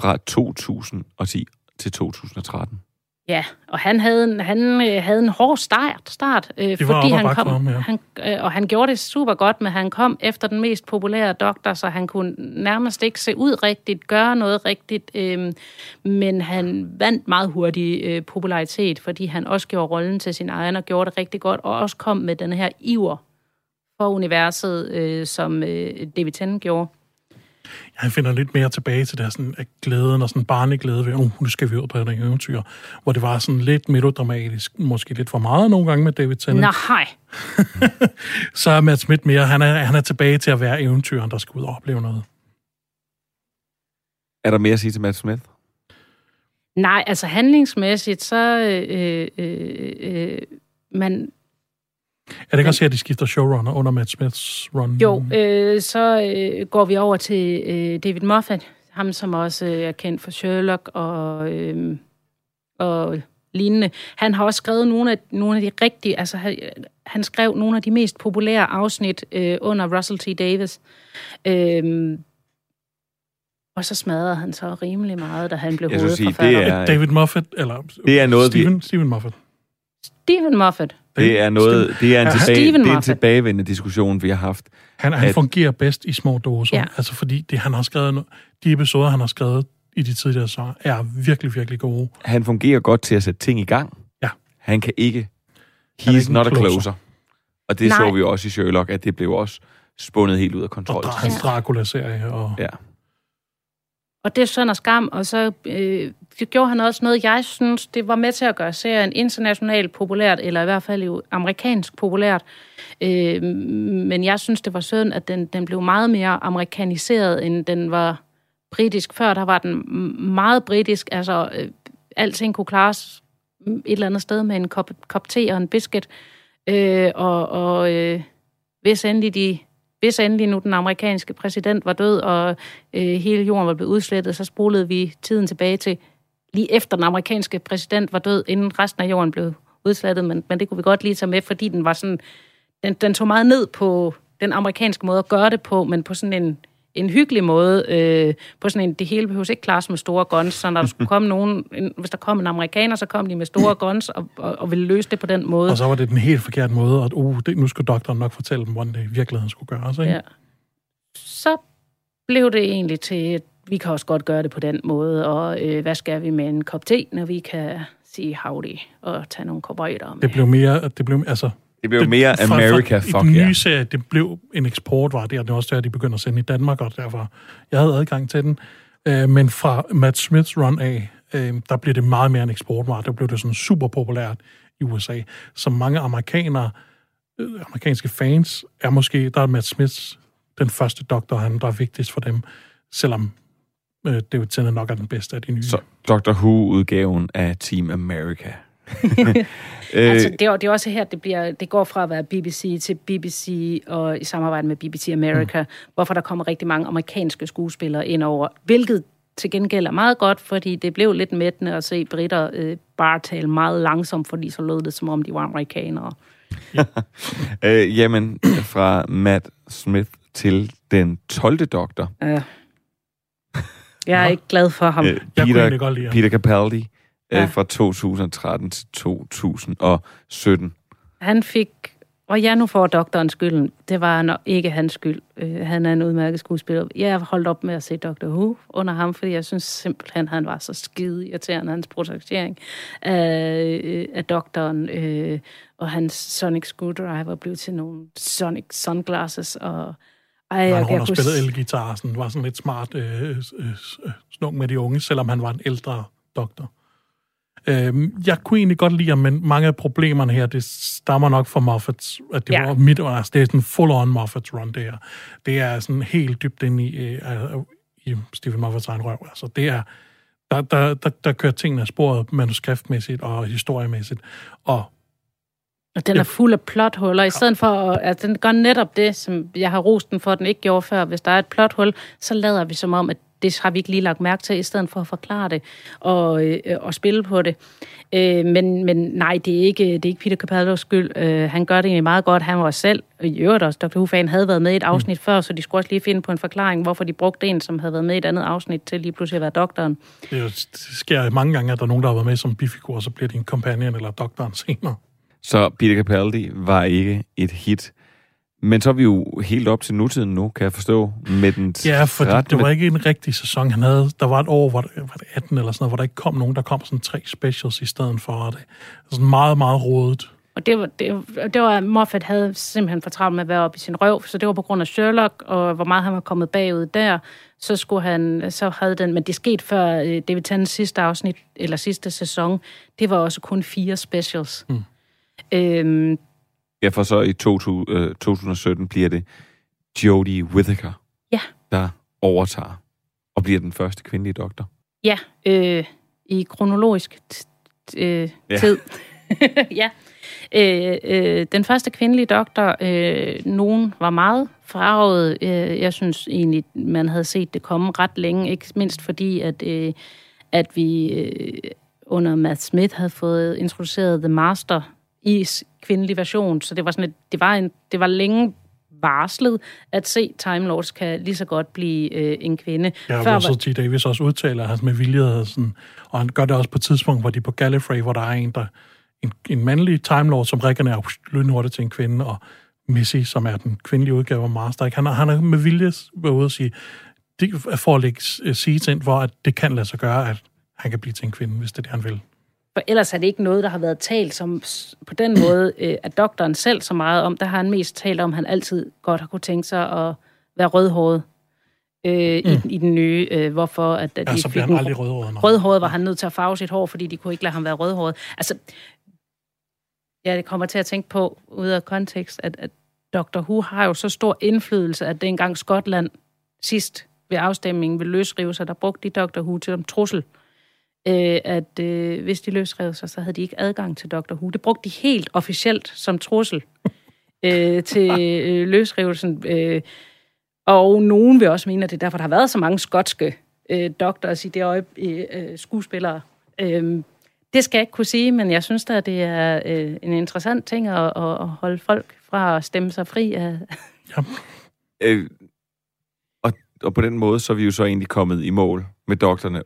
Speaker 1: fra 2010 til 2013.
Speaker 3: Ja, og han havde en, han, øh, havde en hård start, start øh,
Speaker 2: var
Speaker 3: fordi han kom,
Speaker 2: ham, ja.
Speaker 3: han, øh, og han gjorde det super godt, men han kom efter den mest populære doktor, så han kunne nærmest ikke se ud rigtigt, gøre noget rigtigt, øh, men han vandt meget hurtigt øh, popularitet, fordi han også gjorde rollen til sin egen og gjorde det rigtig godt, og også kom med den her iver for universet, øh, som øh, David Tennant gjorde.
Speaker 2: Han finder lidt mere tilbage til der sådan, at glæden og sådan barneglæde ved, oh, nu skal vi ud på et eventyr, hvor det var sådan lidt melodramatisk, måske lidt for meget nogle gange med David Tennant.
Speaker 3: Nej,
Speaker 2: Så er Matt Smith mere, han er, han er tilbage til at være eventyren, der skal ud og opleve noget.
Speaker 1: Er der mere at sige til Matt Smith?
Speaker 3: nej, altså handlingsmæssigt, så øh, øh, øh, man,
Speaker 2: Er det ikke også her, de skifter showrunner under Matt Smiths run?
Speaker 3: Jo, øh, så øh, går vi over til øh, David Moffat, ham som også øh, er kendt for Sherlock og, øh, og lignende. Han har også skrevet nogle af, nogle af de rigtige, altså han, han skrev nogle af de mest populære afsnit øh, under Russell T. Davis. Øh, og så smadrede han så rimelig meget, da han blev
Speaker 1: sige,
Speaker 3: hovedforfatter.
Speaker 1: det er-
Speaker 2: David Moffat, eller
Speaker 1: Det er noget, vi-
Speaker 2: Steven, Steven Moffat.
Speaker 3: Stephen Moffat.
Speaker 1: Det er noget, det er en,
Speaker 2: Ja.
Speaker 1: tilbage, det er en tilbagevendende diskussion, vi har haft.
Speaker 2: Han, han
Speaker 1: At-
Speaker 2: fungerer bedst i små doser.
Speaker 3: Ja.
Speaker 2: Altså fordi det, han har skrevet, de episoder, han har skrevet i de tidligere så er virkelig, virkelig gode.
Speaker 1: Han fungerer godt til at sætte ting i gang.
Speaker 2: Ja.
Speaker 1: Han kan ikke... He's
Speaker 2: ikke
Speaker 1: not a
Speaker 2: closer.
Speaker 1: closer. Og det
Speaker 3: Nej.
Speaker 1: så vi jo også i Sherlock, at det blev også spundet helt ud af
Speaker 2: Og
Speaker 1: kontrol.
Speaker 2: der er hans Dracula-serie. Og,
Speaker 1: Ja.
Speaker 3: Og det er sådan og skam, og så øh, gjorde han også noget, jeg synes, det var med til at gøre serien internationalt populært, eller i hvert fald jo amerikansk populært. Øh, men jeg synes, det var synd, at den, den blev meget mere amerikaniseret, end den var britisk. Før der var den meget britisk, altså øh, alting kunne klares et eller andet sted med en kop, kop te og en biscuit. Øh, og og øh, hvis endelig de hvis endelig nu den amerikanske præsident var død, og øh, hele jorden var blevet udslettet, så spolede vi tiden tilbage til lige efter den amerikanske præsident var død, inden resten af jorden blev udslettet, men, men det kunne vi godt lige tage med, fordi den var sådan, den, den tog meget ned på den amerikanske måde at gøre det på, men på sådan en, en hyggelig måde, øh, på sådan en, det hele behøves ikke klares med store guns, så når der skulle komme nogen, en, hvis der kom en amerikaner, så kom de med store guns og, og, og ville løse det på den måde.
Speaker 2: og så var det den helt forkerte måde, at uh, det, nu skulle doktoren nok fortælle dem, hvordan det i virkeligheden skulle gøres. Ikke?
Speaker 3: Ja. Så blev det egentlig til, at vi kan også godt gøre det på den måde, og øh, hvad skal vi med en kop te, når vi kan sige howdy og tage nogle cowboyter med.
Speaker 2: Det blev mere, det blev, altså,
Speaker 1: Det blev mere
Speaker 2: fra-
Speaker 1: America,
Speaker 2: I
Speaker 1: fuck
Speaker 2: den nye
Speaker 1: yeah.
Speaker 2: serie, det blev en eksportvare der, det er også der, de begynder at sende i Danmark, og derfor, jeg havde adgang til den. Øh, men fra Matt Smiths run af, øh, der blev det meget mere en eksportvare. Der blev det sådan super populært i USA. Så mange amerikanere, øh, amerikanske fans, er måske, der er Matt Smiths den første doktor, han der er vigtigst for dem, selvom øh, David Tennant nok er den bedste af de nye.
Speaker 1: Så Doctor Who-udgaven af Team America.
Speaker 3: Øh, altså, det, er, det er også her, det, bliver, det går fra at være BBC til BBC og i samarbejde med BBC America, mm. hvorfor der kommer rigtig mange amerikanske skuespillere ind over, hvilket til gengæld er meget godt, fordi det blev lidt mættende at se britter øh, bare tale meget langsomt, fordi så lød det, som om de var amerikanere.
Speaker 1: Øh, jamen, fra Matt Smith til den 12. doktor.
Speaker 3: Ja. Jeg er Nå. ikke glad for ham. Øh,
Speaker 1: Peter,
Speaker 2: jeg godt lide
Speaker 1: Peter Capaldi ja. øh, fra 2013 til 2017.
Speaker 3: Han fik, og ja, nu får doktoren skylden. Det var nok ikke hans skyld. Øh, han er en udmærket skuespiller. Jeg har holdt op med at se Dr. Who under ham, fordi jeg synes simpelthen, han var så skide irriterende, hans projektering af, øh, af doktoren. Øh, og hans Sonic Screwdriver blev til nogle Sonic Sunglasses, og
Speaker 2: ej, jeg, han har spillet elgitar, sådan, var sådan lidt smart øh, øh, øh, snuk med de unge, selvom han var en ældre doktor. Øh, jeg kunne egentlig godt lide men mange af problemerne her, det stammer nok fra Moffats, at det ja. var midt under, altså det er sådan full-on Moffats run, det her. Det er sådan helt dybt ind i, øh, i Stephen Moffats egen røv. Altså det er, der, der, der, der kører tingene af sporet manuskriptmæssigt og historiemæssigt, og
Speaker 3: og den er fuld af plothuller, i stedet for, at altså, den gør netop det, som jeg har rost den for, at den ikke gjorde før. Hvis der er et plothul, så lader vi som om, at det har vi ikke lige lagt mærke til, i stedet for at forklare det og, øh, og spille på det. Øh, men, men nej, det er ikke, det er ikke Peter Capaldos skyld. Øh, han gør det egentlig meget godt. Han var selv, og i øvrigt også, Dr. Who-fan havde været med i et afsnit mm. før, så de skulle også lige finde på en forklaring, hvorfor de brugte en, som havde været med i et andet afsnit, til lige pludselig at være doktoren.
Speaker 2: Det, det sker mange gange, at der er nogen, der har været med som bifigur, og så bliver de en companion eller doktoren senere.
Speaker 1: Så Peter Capaldi var ikke et hit. Men så er vi jo helt op til nutiden nu, kan jeg forstå, med den
Speaker 2: Ja, for det var ikke en rigtig sæson, han havde. Der var et år, hvor det, var det 18 eller sådan noget, hvor der ikke kom nogen. Der kom sådan tre specials i stedet for det. Sådan meget, meget rodet.
Speaker 3: Og det var, det, det var, Moffat havde simpelthen for travlt med at være oppe i sin røv, så det var på grund af Sherlock, og hvor meget han var kommet bagud der, så skulle han, så havde den, men det skete før øh, David Tennants sidste afsnit, eller sidste sæson, det var også kun fire specials. Mm.
Speaker 1: Øhm, ja, for så i 2017 øh, bliver det Jodie Whittaker,
Speaker 3: ja.
Speaker 1: der overtager og bliver den første kvindelige doktor.
Speaker 3: Ja, øh, i kronologisk øh, ja. tid. ja. Øh, øh, den første kvindelige doktor, øh, nogen var meget farvet. Øh, jeg synes egentlig, man havde set det komme ret længe, ikke mindst fordi, at, øh, at vi øh, under Matt Smith havde fået introduceret The Master i kvindelig version, så det var sådan et, det var en, det var længe varslet at se Time Lords kan lige så godt blive øh, en kvinde.
Speaker 2: Ja, Før, så T. Davis også udtaler, at han med vilje sådan, og han gør det også på et tidspunkt, hvor de på Gallifrey, hvor der er en, der, en, en mandlig Time Lord, som er lynhurtigt til en kvinde, og Missy, som er den kvindelige udgave af Master. Ikke? Han, han er med vilje været ude at sige, det, for at lægge sige ind, hvor at det kan lade sig gøre, at han kan blive til en kvinde, hvis det er det, han vil.
Speaker 3: For ellers er det ikke noget, der har været talt som, på den måde øh, at doktoren selv så meget om. Der har han mest talt om, at han altid godt har kunne tænke sig at være rødhåret øh, mm. i, i den nye. Øh, hvorfor at,
Speaker 2: at ja, de så
Speaker 3: fik
Speaker 2: han aldrig rødhåret.
Speaker 3: Rødhåret var han nødt til at farve sit hår, fordi de kunne ikke lade ham være rødhåret. Altså, ja, det kommer til at tænke på, ud af kontekst, at, at Dr. Who har jo så stor indflydelse, at dengang Skotland sidst ved afstemningen vil løsrive sig, der brugte de Dr. Who til en trussel øh, at øh, hvis de løsrev sig, så havde de ikke adgang til Dr. Who. Det brugte de helt officielt som trussel øh, til øh, løsrivelsen. Øh, og nogen vil også mene, at det er derfor, der har været så mange skotske øh, doktorer i det øje, øh, skuespillere. Øh, det skal jeg ikke kunne sige, men jeg synes da, det er øh, en interessant ting at, at holde folk fra at stemme sig fri af... Ja.
Speaker 1: Øh, og, på den måde, så er vi jo så egentlig kommet i mål med doktorerne,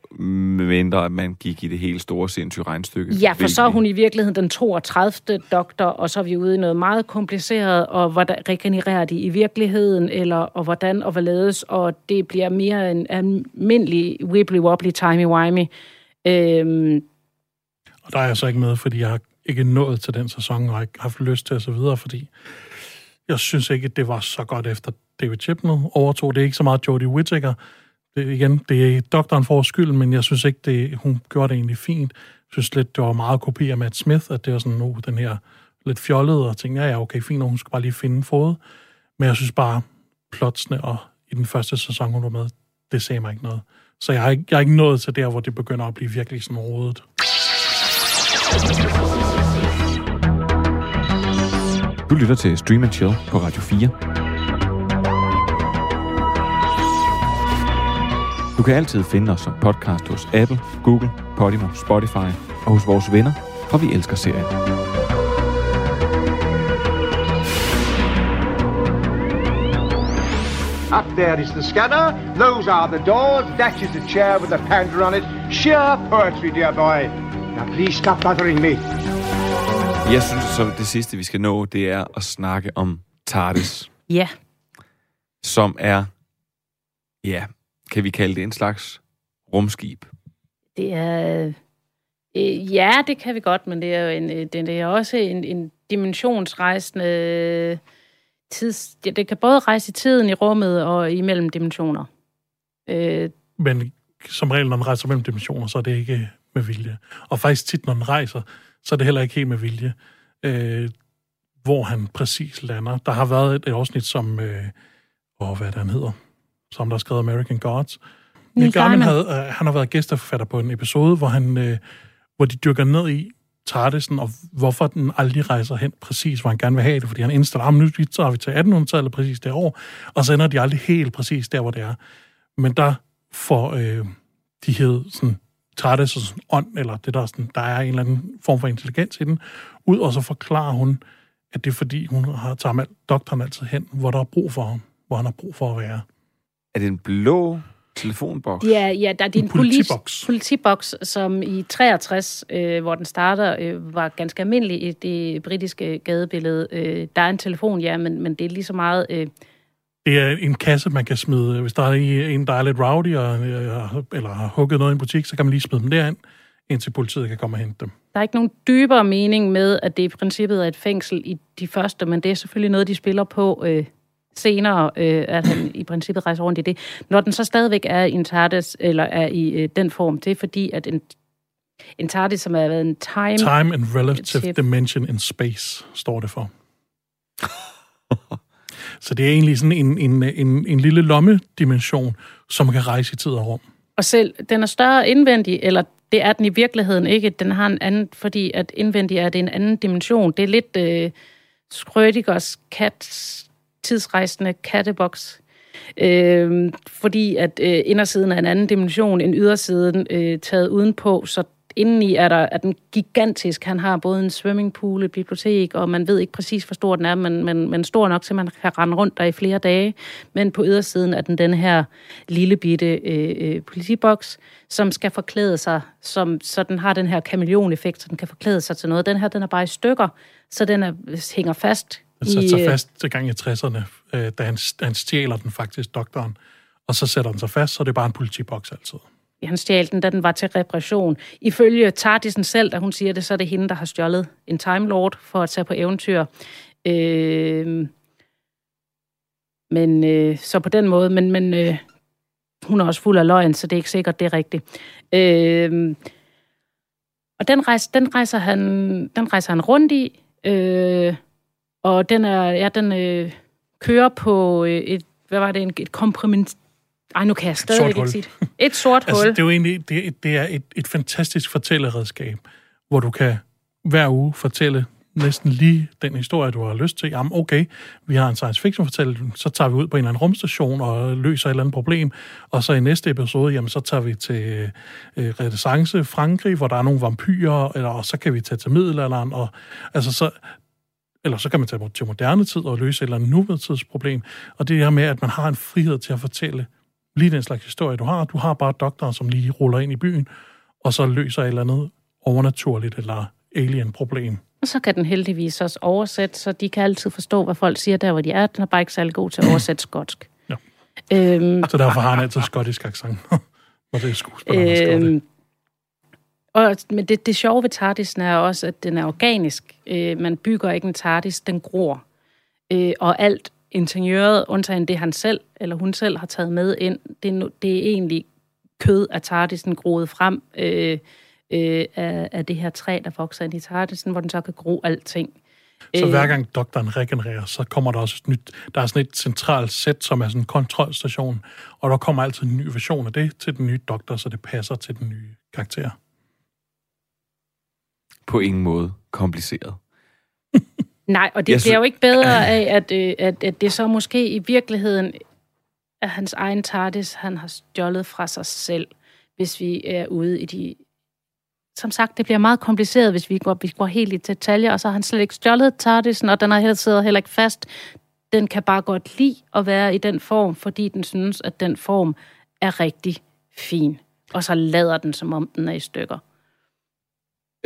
Speaker 1: mindre at man gik i det helt store sindssyge regnstykke.
Speaker 3: Ja, for så er hun i virkeligheden den 32. doktor, og så er vi ude i noget meget kompliceret, og hvordan regenererer de i virkeligheden, eller og hvordan og hvorledes, og det bliver mere en almindelig wibbly-wobbly, timey-wimey. Øhm.
Speaker 2: Og der er jeg så ikke med, fordi jeg har ikke nået til den sæson, og ikke haft lyst til at så videre, fordi jeg synes ikke, at det var så godt efter David Chipnell overtog. Det er ikke så meget Jodie Whittaker, det, igen, det er doktoren for skyld, men jeg synes ikke, det, hun gjorde det egentlig fint. Jeg synes lidt, det var meget kopi af Matt Smith, at det var sådan, nu den her lidt fjollede, og tænkte, ja, ja, okay, fint, og hun skal bare lige finde fod. Men jeg synes bare, plotsene, og i den første sæson, hun var med, det sagde mig ikke noget. Så jeg har ikke, jeg er ikke nået til der, hvor det begynder at blive virkelig sådan rodet.
Speaker 1: Du lytter til Stream and Chill på Radio 4. Du kan altid finde os som podcast hos Apple, Google, Podimo, Spotify og hos vores venner, og vi elsker serien.
Speaker 7: Up there is the scanner. Those are the doors. That is the chair with the panda on it. Sheer poetry, dear boy. Now please stop bothering me.
Speaker 1: Jeg synes, så det sidste, vi skal nå, det er at snakke om TARDIS,
Speaker 3: Ja,
Speaker 1: som er, ja, kan vi kalde det en slags rumskib.
Speaker 3: det er... Øh, ja, det kan vi godt, men det er jo en, øh, det er også en, en dimensionsrejsende øh, tids... Det, det kan både rejse i tiden, i rummet og imellem dimensioner. Øh,
Speaker 2: Men som regel, når den rejser mellem dimensioner, så er det ikke med vilje. Og faktisk tit, når den rejser, så er det heller ikke helt med vilje, øh, hvor han præcis lander. Der har været et, afsnit, som... Øh, åh, hvad er det, han hedder? Som der har skrevet American Gods.
Speaker 3: Neil
Speaker 2: Gaiman havde, øh, han har været gæsteforfatter på en episode, hvor, han, øh, hvor de dykker ned i TARDIS'en, og hvorfor den aldrig rejser hen præcis, hvor han gerne vil have det, fordi han indstiller, at nu tager vi til 1800-tallet præcis det år, og så ender de aldrig helt præcis der, hvor det er. Men der får øh, de hed sådan TARDIS og sådan ånd, eller det der, er sådan, der er en eller anden form for intelligens i den, ud, og så forklarer hun, at det er fordi, hun har tager doktoren altid hen, hvor der er brug for ham, hvor han har brug for at være.
Speaker 1: Er det en blå telefonboks?
Speaker 3: Ja, ja, der er din
Speaker 2: En politiboks.
Speaker 3: politiboks, som i 63, øh, hvor den starter, øh, var ganske almindelig i det britiske gadebillede. Øh, der er en telefon, ja, men, men det er lige så meget... Øh,
Speaker 2: Det er en kasse, man kan smide. Hvis der er en, der er lidt rowdy, og, øh, eller har hugget noget i en butik, så kan man lige smide dem derind, indtil politiet kan komme og hente dem.
Speaker 3: der er ikke nogen dybere mening med, at det i princippet er et fængsel i de første, men det er selvfølgelig noget, de spiller på øh, senere, øh, at han i princippet rejser rundt i det. Når den så stadigvæk er i en TARDIS, eller er i øh, den form, det er fordi, at en, en TARDIS, som er været en time...
Speaker 2: Time and Relative
Speaker 3: Tip.
Speaker 2: Dimension in Space, står det for. Så det er egentlig sådan en, en, en, en lille lommedimension, som kan rejse i tid og rum.
Speaker 3: Og selv, den er større indvendig, eller det er den i virkeligheden ikke. Den har en anden, fordi at indvendig er det en anden dimension. Det er lidt øh, Schrödingers kat, tidsrejsende katteboks. Øh, fordi at øh, indersiden er en anden dimension end ydersiden øh, taget udenpå, så indeni er der er den gigantisk. Han har både en swimmingpool, et bibliotek, og man ved ikke præcis, hvor stor den er, men, men, men stor nok, til man kan rende rundt der i flere dage. Men på ydersiden er den den her lille bitte øh, øh, politiboks, som skal forklæde sig, som, så den har den her kameleon-effekt, så den kan forklæde sig til noget. Den her, den er bare i stykker, så den er, hænger fast.
Speaker 2: Den satte sig
Speaker 3: øh,
Speaker 2: fast til gang i 60'erne, øh, da han, han stjæler den faktisk, doktoren. Og så sætter den sig fast, så det er bare en politiboks altid.
Speaker 3: han stjal den, da den var til repression. Ifølge Tardisen selv, da hun siger det, så er det hende, der har stjålet en Time Lord for at tage på eventyr. Øh, men øh, så på den måde, men, men øh, hun er også fuld af løgn, så det er ikke sikkert, det er rigtigt. Øh, og den, rejse, den, rejser han, den rejser han rundt i, øh, og den, er, ja, den øh, kører på øh, et, hvad var det, en- et kompriment... Ej, nu kan jeg stadig ikke sige det. Et sort
Speaker 2: Altså,
Speaker 3: hul.
Speaker 2: det er jo egentlig det, det er et, et fantastisk fortælleredskab, hvor du kan hver uge fortælle næsten lige den historie, du har lyst til. Jamen, okay, vi har en science fiction fortælling, så tager vi ud på en eller anden rumstation og løser et eller andet problem, og så i næste episode, jamen, så tager vi til øh, renaissance Frankrig, hvor der er nogle vampyrer, eller, og så kan vi tage til middelalderen, og altså så, eller så kan man tage til moderne tid og løse et eller andet nutidsproblem. Og det her med, at man har en frihed til at fortælle lige den slags historie, du har. Du har bare doktoren, som lige ruller ind i byen, og så løser et eller andet overnaturligt eller alien-problem.
Speaker 3: Og så kan den heldigvis også oversætte, så de kan altid forstå, hvad folk siger der, hvor de er. Den er bare ikke særlig god til at oversætte skotsk.
Speaker 2: Ja.
Speaker 3: Øhm,
Speaker 2: Så derfor har han altid skottisk accent, når det er det.
Speaker 3: øhm, og, men det, det sjove ved TARDIS'en er også, at den er organisk. Øh, man bygger ikke en TARDIS, den gror. Øh, og alt interiøret, undtagen det han selv, eller hun selv har taget med ind, det, er det er egentlig kød af TARDIS'en groet frem øh, øh, af, af det her træ, der vokser ind i TARDIS'en, hvor den så kan gro alting.
Speaker 2: Så
Speaker 3: Øh.
Speaker 2: hver gang doktoren regenererer, så kommer der også et nyt... Der er sådan et centralt sæt, som er sådan en kontrolstation, og der kommer altid en ny version af det til den nye doktor, så det passer til den nye karakter.
Speaker 1: På ingen måde kompliceret.
Speaker 3: Nej, og det
Speaker 1: Jeg
Speaker 3: bliver jo ikke bedre af, at, øh, at, at det så måske i virkeligheden er hans egen TARDIS, han har stjålet fra sig selv, hvis vi er ude i de... Som sagt, det bliver meget kompliceret, hvis vi går, vi går helt i detaljer, og så har han slet ikke stjålet TARDIS'en, og den har heller, sidder heller ikke fast. Den kan bare godt lide at være i den form, fordi den synes, at den form er rigtig fin. Og så lader den, som om den er i stykker.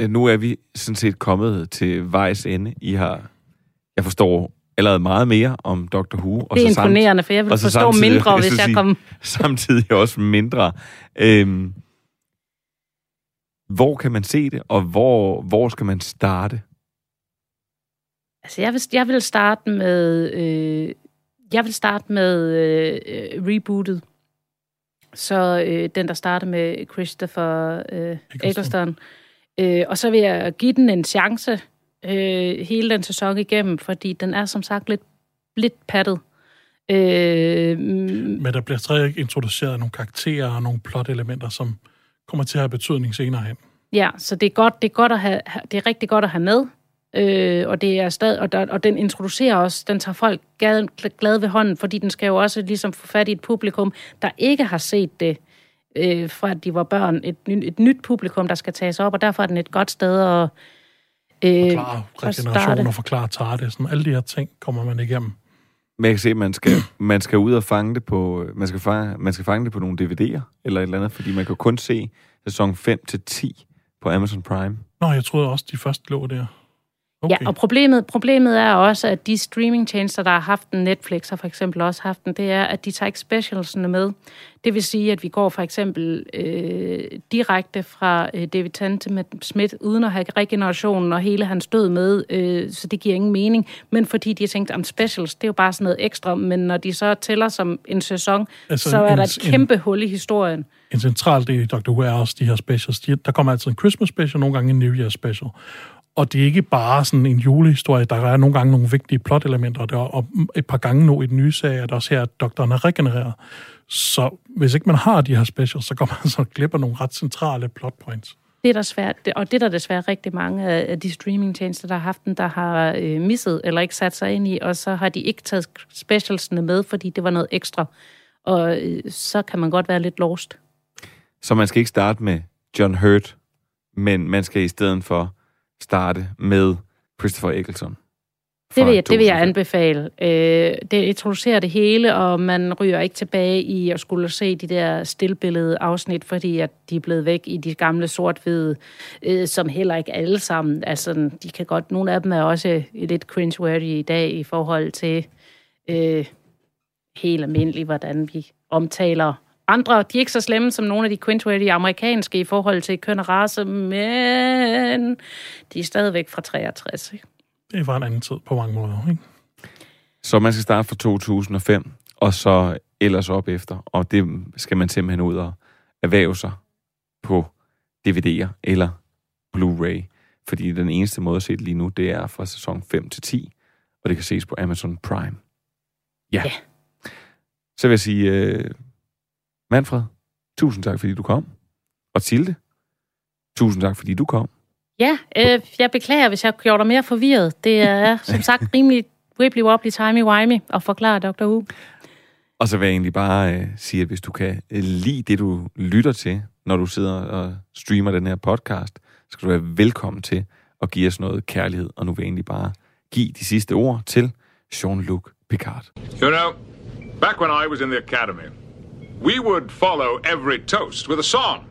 Speaker 1: Øh, Nu er vi sådan set kommet til vejs ende. I har, jeg forstår allerede meget mere om Dr. Who. Og
Speaker 3: Det er
Speaker 1: så samt-
Speaker 3: imponerende, for jeg vil forstå
Speaker 1: samtidig-
Speaker 3: mindre,
Speaker 1: jeg
Speaker 3: hvis jeg kom...
Speaker 1: samtidig også mindre. Øhm, hvor kan man se det, og hvor, hvor skal man starte?
Speaker 3: Altså, jeg vil, jeg vil starte med... Øh, jeg vil starte med øh, rebootet. Så øh, den, der starter med Christopher øh, Eccleston. Øh, og så vil jeg give den en chance øh, hele den sæson igennem, fordi den er som sagt lidt, lidt pattet. Øh, mm,
Speaker 2: Men der bliver stadig introduceret nogle karakterer og nogle plot-elementer, som kommer til at have betydning senere hen.
Speaker 3: Ja, så det er godt, det er godt at have, det er rigtig godt at have med. Øh, og det er stadig, og, der, og den introducerer også, den tager folk glad, glad ved hånden, fordi den skal jo også ligesom få fat i et publikum, der ikke har set det, øh, fra at de var børn. Et, ny- et nyt publikum, der skal tages op, og derfor er den et godt sted at, øh,
Speaker 2: Forklare regeneration og forklare TARDIS. Alle de her ting kommer man igennem.
Speaker 1: Men jeg kan se, at man skal, man skal ud og fange det på, man skal fange, man skal fange det på nogle DVD'er, eller et eller andet, fordi man kan kun se sæson 5 til 10 på Amazon Prime.
Speaker 2: Nå, jeg troede også, de først lå der. Okay.
Speaker 3: Ja, og problemet, problemet er også, at de streamingtjenester, der har haft den, Netflix har for eksempel også haft den, det er, at de tager ikke specialsene med. Det vil sige, at vi går for eksempel øh, direkte fra øh, David Tennant til Matt Smith, uden at have regenerationen og hele hans død med, øh, så det giver ingen mening. Men fordi de har tænkt, at specials, det er jo bare sådan noget ekstra, men når de så tæller som en sæson,
Speaker 2: Altså
Speaker 3: så er
Speaker 2: en-
Speaker 3: der et
Speaker 2: en-
Speaker 3: kæmpe hul i historien.
Speaker 2: En central del i Dr. Who er også de her specials. De, der kommer altid en Christmas special, nogle gange en New Year special. Og det er ikke bare sådan en julehistorie. Der er nogle gange nogle vigtige plot-elementer, og, der, og et par gange nu i den nye serie, er der også her, at doktoren er regenereret. Så hvis ikke man har de her specials, så går man så glip af nogle ret centrale plot points.
Speaker 3: Det er der svært, og det er der desværre rigtig mange af af de streamingtjenester, der har haft den, der har øh, misset eller ikke sat sig ind i, og så har de ikke taget specialsene med, fordi det var noget ekstra. Og øh, så kan man godt være lidt lost.
Speaker 1: Så man skal ikke starte med John Hurt, men man skal i stedet for starte med Christopher Eccleston.
Speaker 3: Det vil, jeg, det vil jeg
Speaker 1: 2005.
Speaker 3: anbefale. Øh, det introducerer det hele, og man ryger ikke tilbage i at skulle se de der stillbillede afsnit, fordi at de er blevet væk i de gamle sort-hvide, øh, som heller ikke alle sammen. Altså, de kan godt, nogle af dem er også lidt cringe-worthy i dag i forhold til øh, helt almindeligt, hvordan vi omtaler andre. De er ikke så slemme som nogle af de cringe-worthy amerikanske i forhold til køn og race, men de er stadigvæk fra 63. Ikke?
Speaker 2: Det var en anden tid på mange måder. Ikke?
Speaker 1: Så man skal starte fra 2005, og så ellers op efter. Og det skal man simpelthen ud og erhverve sig på DVD'er eller Blu-ray. Fordi den eneste måde at se det lige nu, det er fra sæson 5 til 10, og det kan ses på Amazon Prime. Ja.
Speaker 3: Ja.
Speaker 1: Så vil jeg sige, uh, Manfred, tusind tak, fordi du kom. Og Tilde, tusind tak, fordi du kom.
Speaker 3: Ja, øh, jeg beklager, hvis jeg gjort dig mere forvirret. Det er som sagt rimelig wibbly-wobbly, timey-wimey at forklare Dr. Who.
Speaker 1: Og så vil jeg egentlig bare øh, sige, at hvis du kan øh, lide det, du lytter til, når du sidder og streamer den her podcast, så skal du være velkommen til at give os noget kærlighed. Og nu vil jeg egentlig bare give de sidste ord til Jean-Luc Picard.
Speaker 8: You know, back when I was in the academy, we would follow every toast with a song.